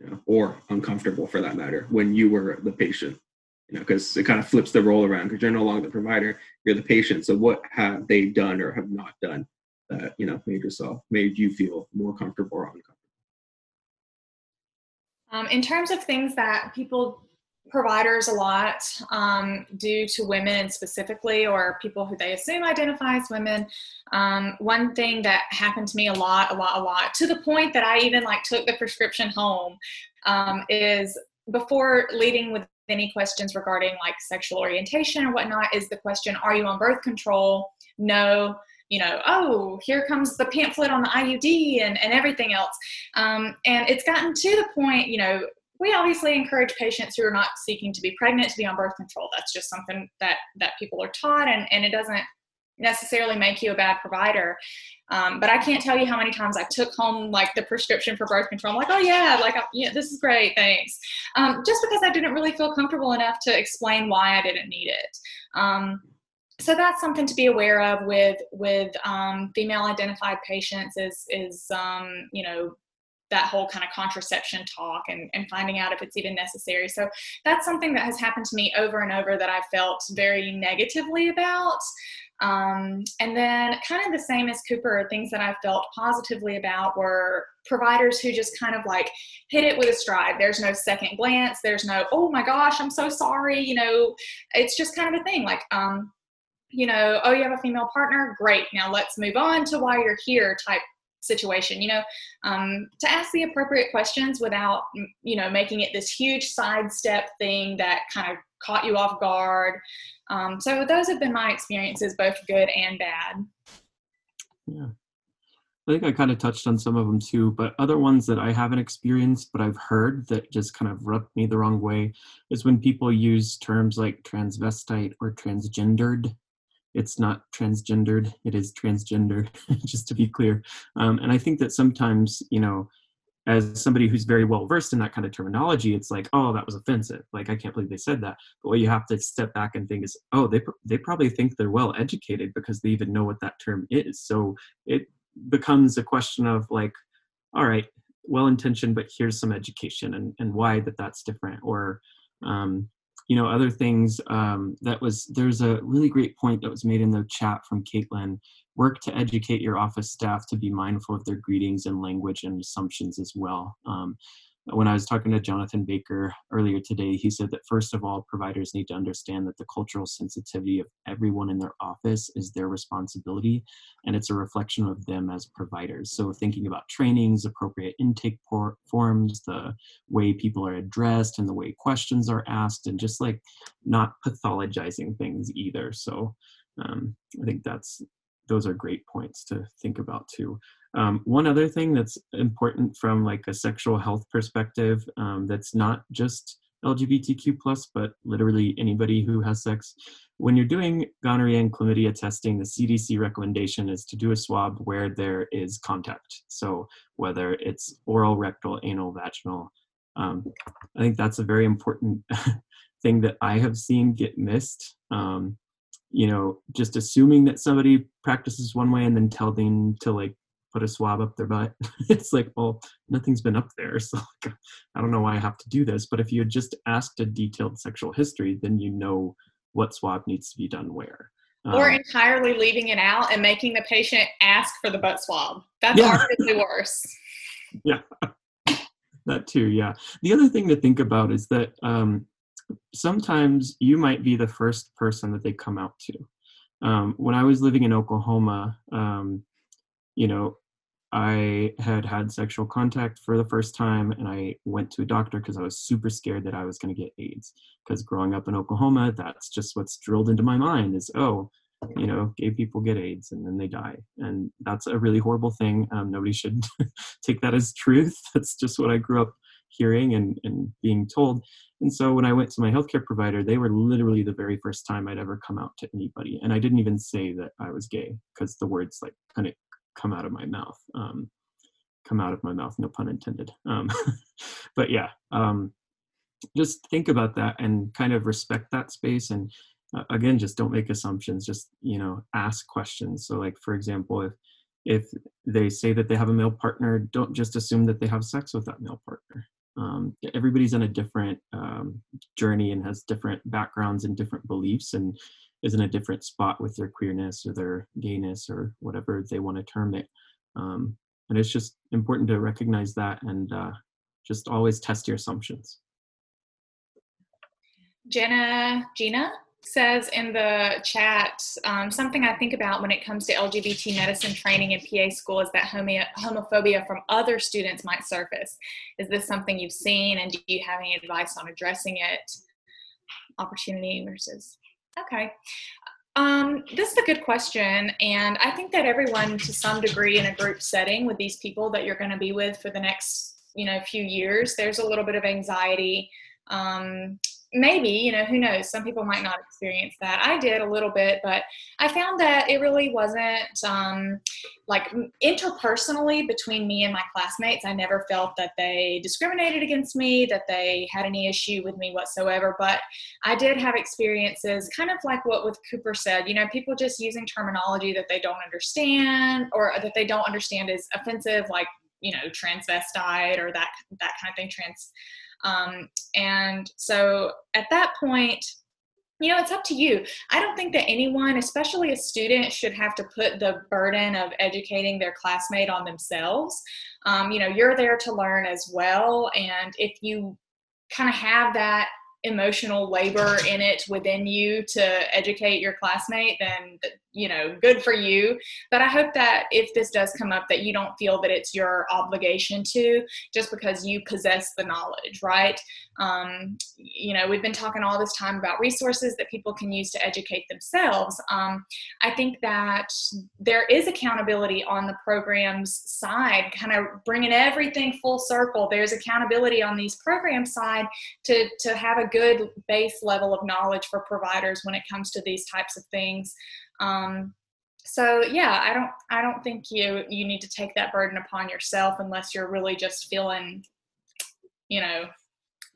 you know or uncomfortable for that matter when you were the patient? You know because it kind of flips the role around because you're no longer the provider you're the patient. So what have they done or have not done that you know made yourself made you feel more comfortable or uncomfortable? Um, in terms of things that people providers a lot um, do to women specifically or people who they assume identify as women um, one thing that happened to me a lot a lot a lot to the point that i even like took the prescription home um, is before leading with any questions regarding like sexual orientation or whatnot is the question are you on birth control? No you know, oh, here comes the pamphlet on the IUD and, and everything else. Um, and it's gotten to the point, you know, we obviously encourage patients who are not seeking to be pregnant to be on birth control. That's just something that, that people are taught, and, and it doesn't necessarily make you a bad provider. Um, but I can't tell you how many times I took home like the prescription for birth control. I'm like, oh yeah, like yeah, this is great, thanks. Um, just because I didn't really feel comfortable enough to explain why I didn't need it. Um, so that's something to be aware of with with um, female identified patients is is um, you know that whole kind of contraception talk and, and finding out if it's even necessary. So that's something that has happened to me over and over that i felt very negatively about. Um, and then kind of the same as cooper things that i felt positively about were providers who just kind of like hit it with a stride. There's no second glance. There's no oh my gosh i'm so sorry you know? It's just kind of a thing like um, you know, oh, you have a female partner? Great. Now let's move on to why you're here type situation. You know, um, to ask the appropriate questions without, you know, making it this huge sidestep thing that kind of caught you off guard. Um, so those have been my experiences, both good and bad. Yeah. I think I kind of touched on some of them too, but other ones that I haven't experienced but I've heard that just kind of rubbed me the wrong way is when people use terms like transvestite or transgendered. It's not transgendered, it is transgender, just to be clear. Um, and I think that sometimes, you know, as somebody who's very well versed in that kind of terminology, it's like, oh, that was offensive. Like, I can't believe they said that. But what you have to step back and think is, oh, they they probably think they're well educated because they even know what that term is. So it becomes a question of like, all right, well intentioned, but here's some education and and why that that's different. Or, um, you know, other things um, that was there's a really great point that was made in the chat from Caitlin work to educate your office staff to be mindful of their greetings and language and assumptions as well. Um, when I was talking to Jonathan Baker earlier today, he said that first of all, providers need to understand that the cultural sensitivity of everyone in their office is their responsibility and it's a reflection of them as providers. So, thinking about trainings, appropriate intake por- forms, the way people are addressed, and the way questions are asked, and just like not pathologizing things either. So, um, I think that's those are great points to think about too. Um, one other thing that's important from like a sexual health perspective um, that's not just LGBTQ plus, but literally anybody who has sex. When you're doing gonorrhea and chlamydia testing, the CDC recommendation is to do a swab where there is contact. So whether it's oral, rectal, anal, vaginal. Um, I think that's a very important thing that I have seen get missed. Um, you know, just assuming that somebody practices one way and then telling them to like put a swab up their butt. it's like, well, nothing's been up there. So like, I don't know why I have to do this. But if you had just asked a detailed sexual history, then you know what swab needs to be done where. Um, or entirely leaving it out and making the patient ask for the butt swab. That's Yeah. arguably worse. yeah that too yeah the other thing to think about is that um, sometimes you might be the first person that they come out to um, when i was living in oklahoma um, you know i had had sexual contact for the first time and i went to a doctor because i was super scared that i was going to get aids because growing up in oklahoma that's just what's drilled into my mind is oh you know, gay people get AIDS and then they die. And that's a really horrible thing. Um, nobody should take that as truth. That's just what I grew up hearing and, and being told. And so when I went to my healthcare provider, they were literally the very first time I'd ever come out to anybody. And I didn't even say that I was gay because the words like kind of come out of my mouth. Um, come out of my mouth, no pun intended. Um, but yeah, um, just think about that and kind of respect that space and uh, again just don't make assumptions just you know ask questions so like for example if if they say that they have a male partner don't just assume that they have sex with that male partner um, everybody's on a different um, journey and has different backgrounds and different beliefs and is in a different spot with their queerness or their gayness or whatever they want to term it. Um, and it's just important to recognize that and uh, just always test your assumptions. Jenna, Gina says in the chat um, something I think about when it comes to LGBT medicine training in PA school is that homo- homophobia from other students might surface. Is this something you've seen, and do you have any advice on addressing it? Opportunity versus okay. Um, this is a good question, and I think that everyone, to some degree, in a group setting with these people that you're going to be with for the next, you know, few years, there's a little bit of anxiety. Um, maybe, you know, who knows? Some people might not experience that. I did a little bit, but I found that it really wasn't um, like interpersonally between me and my classmates. I never felt that they discriminated against me, that they had any issue with me whatsoever. But I did have experiences, kind of like what with Cooper said. You know, people just using terminology that they don't understand or that they don't understand is offensive, like you know, transvestite or that that kind of thing. Trans um, and so at that point, you know, it's up to you. I don't think that anyone, especially a student, should have to put the burden of educating their classmate on themselves. Um, you know, you're there to learn as well. And if you kind of have that emotional labor in it within you to educate your classmate, then you know, good for you. But I hope that if this does come up, that you don't feel that it's your obligation to just because you possess the knowledge, right? Um, you know, we've been talking all this time about resources that people can use to educate themselves. Um, I think that there is accountability on the program's side, kind of bringing everything full circle. There's accountability on these program side to to have a good base level of knowledge for providers when it comes to these types of things. Um, so yeah, I don't I don't think you you need to take that burden upon yourself unless you're really just feeling, you know,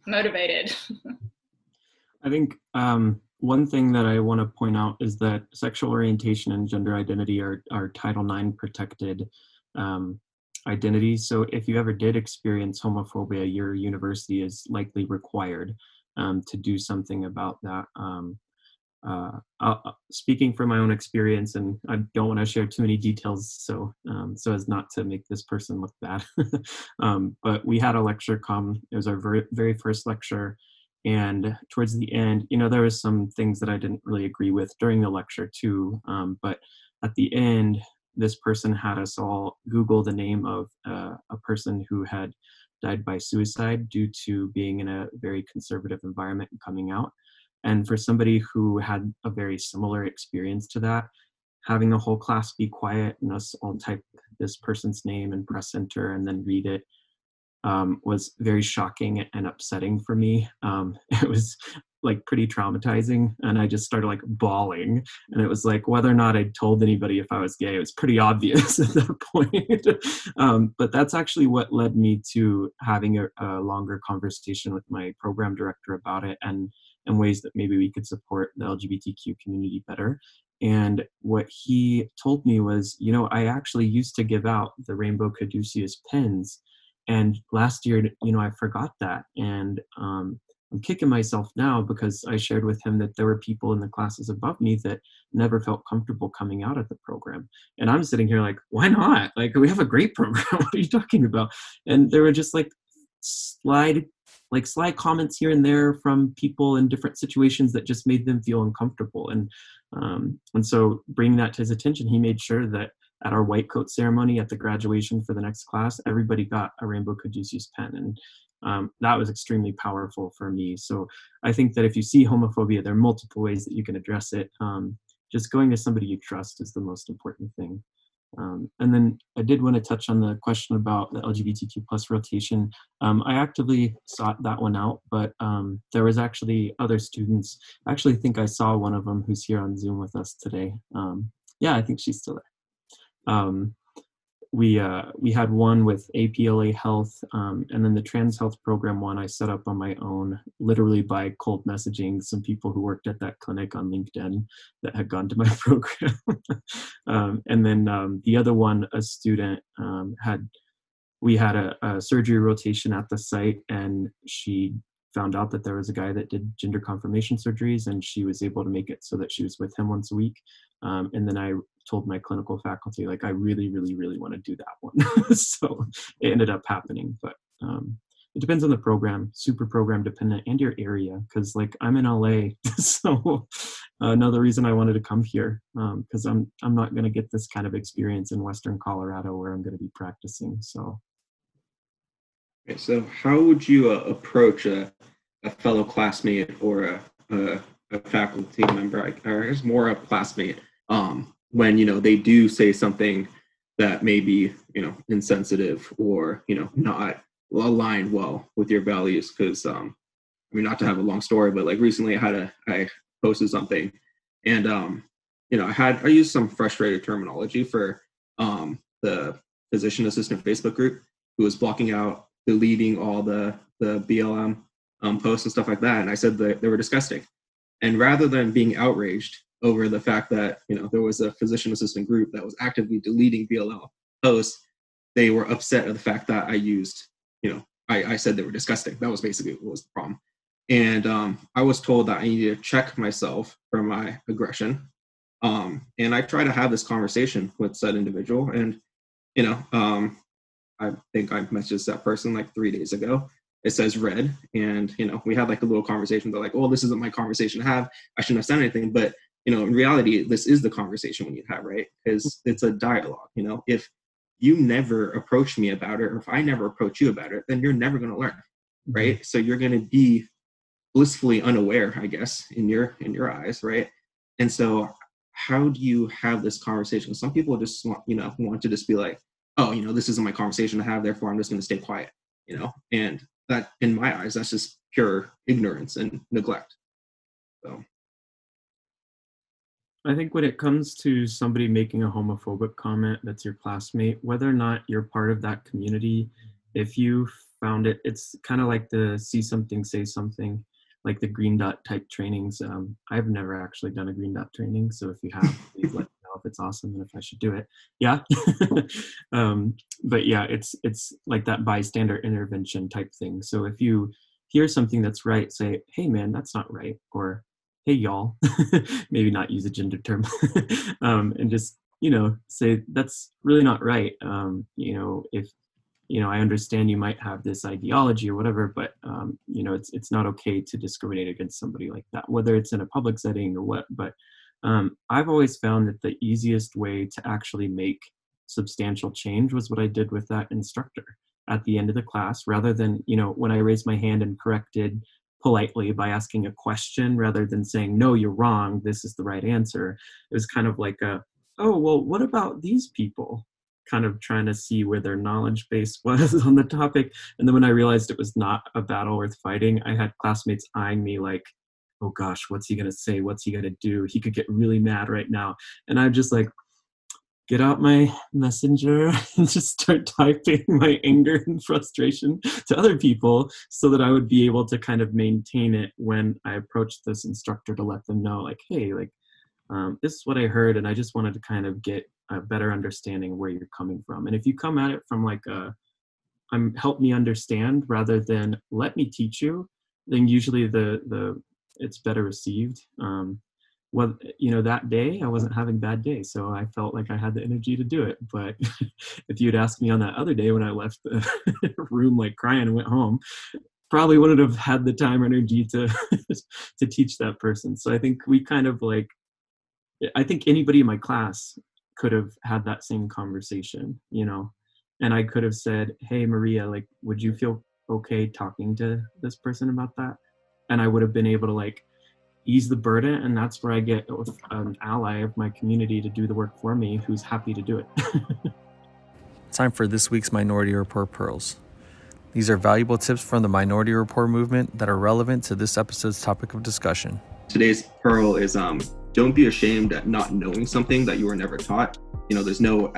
motivated. I think um, one thing that I want to point out is that sexual orientation and gender identity are, are Title IX protected um, identities. So if you ever did experience homophobia, your university is likely required um, to do something about that. Um, uh, uh, speaking from my own experience, and I don't want to share too many details, so um, so as not to make this person look bad. um, but we had a lecture come. It was our very, very first lecture, and towards the end, you know, there was some things that I didn't really agree with during the lecture too. Um, but at the end, this person had us all Google the name of uh, a person who had died by suicide due to being in a very conservative environment and coming out and for somebody who had a very similar experience to that, having the whole class be quiet and us all type this person's name and press enter and then read it um, was very shocking and upsetting for me. Um, it was like pretty traumatizing, and I just started like bawling. And it was like whether or not I'd told anybody if I was gay, it was pretty obvious at that point. um, but that's actually what led me to having a, a longer conversation with my program director about it and and ways that maybe we could support the LGBTQ community better. And what he told me was, you know, I actually used to give out the Rainbow Caduceus pins And last year, you know, I forgot that. And um, I'm kicking myself now because I shared with him that there were people in the classes above me that never felt comfortable coming out of the program. And I'm sitting here like, why not? Like, we have a great program. what are you talking about? And there were just like slide like sly comments here and there from people in different situations that just made them feel uncomfortable and um, and so bringing that to his attention he made sure that at our white coat ceremony at the graduation for the next class everybody got a rainbow caduceus pen and um, that was extremely powerful for me so i think that if you see homophobia there are multiple ways that you can address it um, just going to somebody you trust is the most important thing um, and then I did want to touch on the question about the LGBTQ plus rotation. Um, I actively sought that one out, but um, there was actually other students. I actually think I saw one of them who's here on Zoom with us today. Um, yeah, I think she's still there. We uh, we had one with APLA Health, um, and then the Trans Health Program one I set up on my own, literally by cold messaging some people who worked at that clinic on LinkedIn that had gone to my program. um, and then um, the other one, a student um, had we had a, a surgery rotation at the site, and she found out that there was a guy that did gender confirmation surgeries and she was able to make it so that she was with him once a week um, and then i told my clinical faculty like i really really really want to do that one. So it ended up happening but um, it depends on the program super program dependent and your area because like i'm in la so another reason i wanted to come here because um, i'm i'm not going to get this kind of experience in western colorado where i'm going to be practicing so. Okay, so how would you uh, approach a, a fellow classmate or a, a, a faculty member? Or more a classmate um, when you know they do say something that may be you know insensitive or you know not aligned well with your values. Because um i mean not to have a long story but like recently i had a i posted something and um you know i had i used some frustrated terminology for um the physician assistant facebook group who was blocking out deleting all the the blm um, posts and stuff like that. And i said that they were disgusting. And rather than being outraged over the fact that you know there was a physician assistant group that was actively deleting BLM posts. They were upset at the fact that I used, you know, I, I said they were disgusting. That was basically what was the problem. And um, I was told that I needed to check myself for my aggression. Um, and I try to have this conversation with said individual. And, you know, um, I think I messaged that person like three days ago. it says read and you know we had like a little conversation they're like oh this isn't my conversation to have i shouldn't have said anything but you know in reality this is the conversation we need to have right? Because it's a dialogue you know? If you never approach me about it or if i never approach you about it then you're never going to learn mm-hmm. right? So you're going to be blissfully unaware i guess in your in your eyes right? And so how do you have this conversation? Some people just want you know want to just be like oh you know this isn't my conversation to have therefore i'm just going to stay quiet you know? And that in my eyes that's just pure ignorance and neglect. So I think when it comes to somebody making a homophobic comment that's your classmate, whether or not you're part of that community, if you found it, it's kind of like the see something, say something, like the green dot type trainings. Um, I've never actually done a green dot training, so if you have, please let me know if it's awesome and if I should do it. Yeah, um, but yeah, it's it's like that bystander intervention type thing. So if you hear something that's right, say, "Hey, man, that's not right," or hey y'all. Maybe not use a gender term. Um, and just you know say that's really not right. Um, you know if you know i understand you might have this ideology or whatever but um, you know it's it's not okay to discriminate against somebody like that whether it's in a public setting or what. But um, i've always found that the easiest way to actually make substantial change was what i did with that instructor at the end of the class rather than you know when i raised my hand and corrected politely by asking a question rather than saying no you're wrong. This is the right answer. It was kind of like a oh well what about these people? kind of trying to see where their knowledge base was on the topic. And then when i realized it was not a battle worth fighting i had classmates eyeing me like oh gosh what's he going to say? What's he going to do? He could get really mad right now. And i'm just like get out my messenger and just start typing my anger and frustration to other people so that I would be able to kind of maintain it when I approached this instructor to let them know, like, hey, like, um, this is what I heard, and I just wanted to kind of get a better understanding where you're coming from. And if you come at it from like a, I'm help me understand rather than let me teach you, then usually the the it's better received. Um, well you know that day i wasn't having bad day so i felt like i had the energy to do it but if you'd asked me on that other day when i left the room like crying and went home probably wouldn't have had the time or energy to to teach that person. So i think we kind of like i think anybody in my class could have had that same conversation you know? And i could have said hey maria like would you feel okay talking to this person about that? And i would have been able to like ease the burden and that's where i get an ally of my community to do the work for me who's happy to do it Time for this week's Minority Rapport Pearls. These are valuable tips from the Minority Rapport movement that are relevant to this episode's topic of discussion. today's pearl is um don't be ashamed at not knowing something that you were never taught you know there's no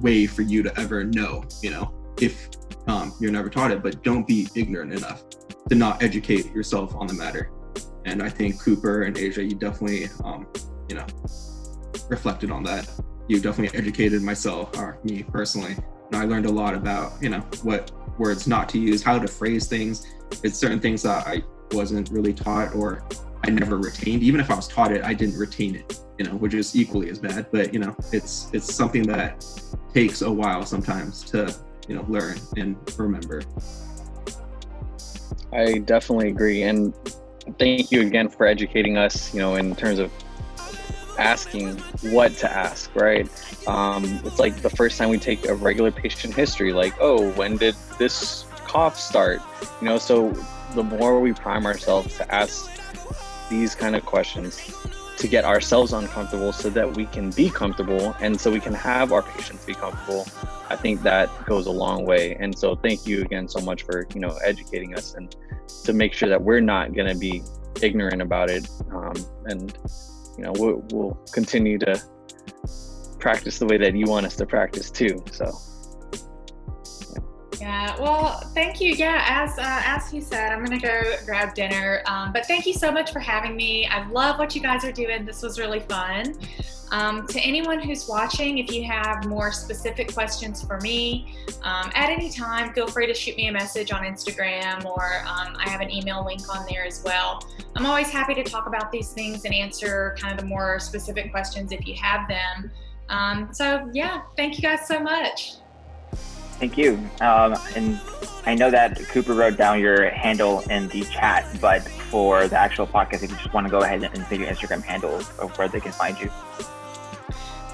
way for you to ever know you know if um, you're never taught it but don't be ignorant enough to not educate yourself on the matter and i think cooper and asia you definitely um, you know reflected on that. You definitely educated myself or me personally. And i learned a lot about you know what words not to use how to phrase things. It's certain things that i wasn't really taught or i never retained. Even if i was taught it i didn't retain it you know which is equally as bad. But you know it's it's something that takes a while sometimes to you know learn and remember. I definitely agree. And thank you again for educating us, you know, in terms of asking what to ask, right? Um, it's like the first time we take a regular patient history, like, oh, when did this cough start? You know, so the more we prime ourselves to ask these kind of questions to get ourselves uncomfortable so that we can be comfortable and so we can have our patients be comfortable i think that goes a long way and so thank you again so much for you know educating us and to make sure that we're not going to be ignorant about it um, and you know we'll, we'll continue to practice the way that you want us to practice too so Yeah, well, thank you. Yeah, as uh, as you said, I'm gonna go grab dinner. Um, but thank you so much for having me. I love what you guys are doing. This was really fun. Um, to anyone who's watching, if you have more specific questions for me um, at any time, feel free to shoot me a message on Instagram or um, I have an email link on there as well. I'm always happy to talk about these things and answer kind of the more specific questions if you have them. Um, so, yeah, thank you guys so much. Thank you. Um, and I know that Cooper wrote down your handle in the chat, but for the actual podcast, if you just want to go ahead and say your Instagram handle of where they can find you.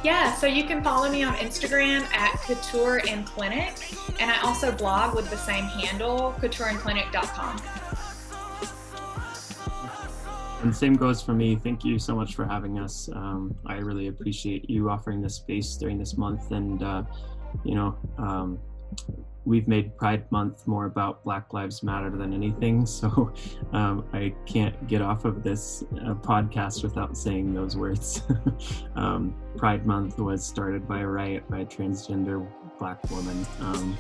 Yeah, so you can follow me on Instagram at Couture in Clinic, and I also blog with the same handle, coutureinclinic.com. And the same goes for me. Thank you so much for having us. Um, I really appreciate you offering this space during this month. And, uh, you know, um, we've made Pride Month more about Black Lives Matter than anything. So um, I can't get off of this uh, podcast without saying those words. um, Pride Month was started by a riot by a transgender Black woman um,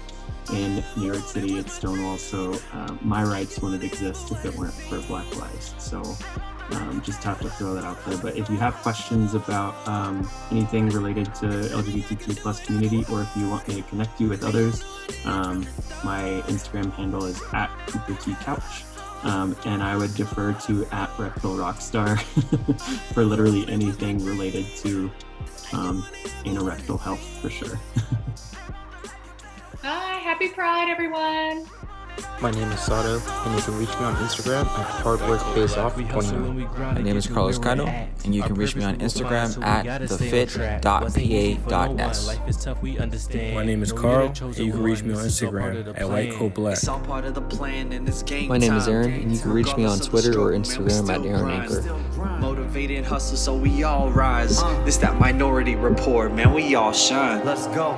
in New York City at Stonewall. So uh, my rights wouldn't exist if it weren't for Black lives. So um, just have to throw that out there. But if you have questions about um, anything related to LGBTQ plus community, or if you want me to connect you with others, um, my Instagram handle is at Cooper T Couch. Um, and I would defer to at Rectal Rockstar for literally anything related to um, anorectal health for sure. Hi, happy Pride, everyone. My name is Sato, and you can reach me on Instagram at hardworkpayoff29. My name is Carlos Cano, and you can reach me on Instagram at thefit.pa.s. My name is Carl, and you can reach me on Instagram at whitecoatblack. It's all part of the plan and it's game My name is. Aaron, and you can reach me on Twitter or Instagram at Aaron Angkor. Motivated and hustle, so we all rise. Uh. This that minority rapport, man. We all shine. Let's go.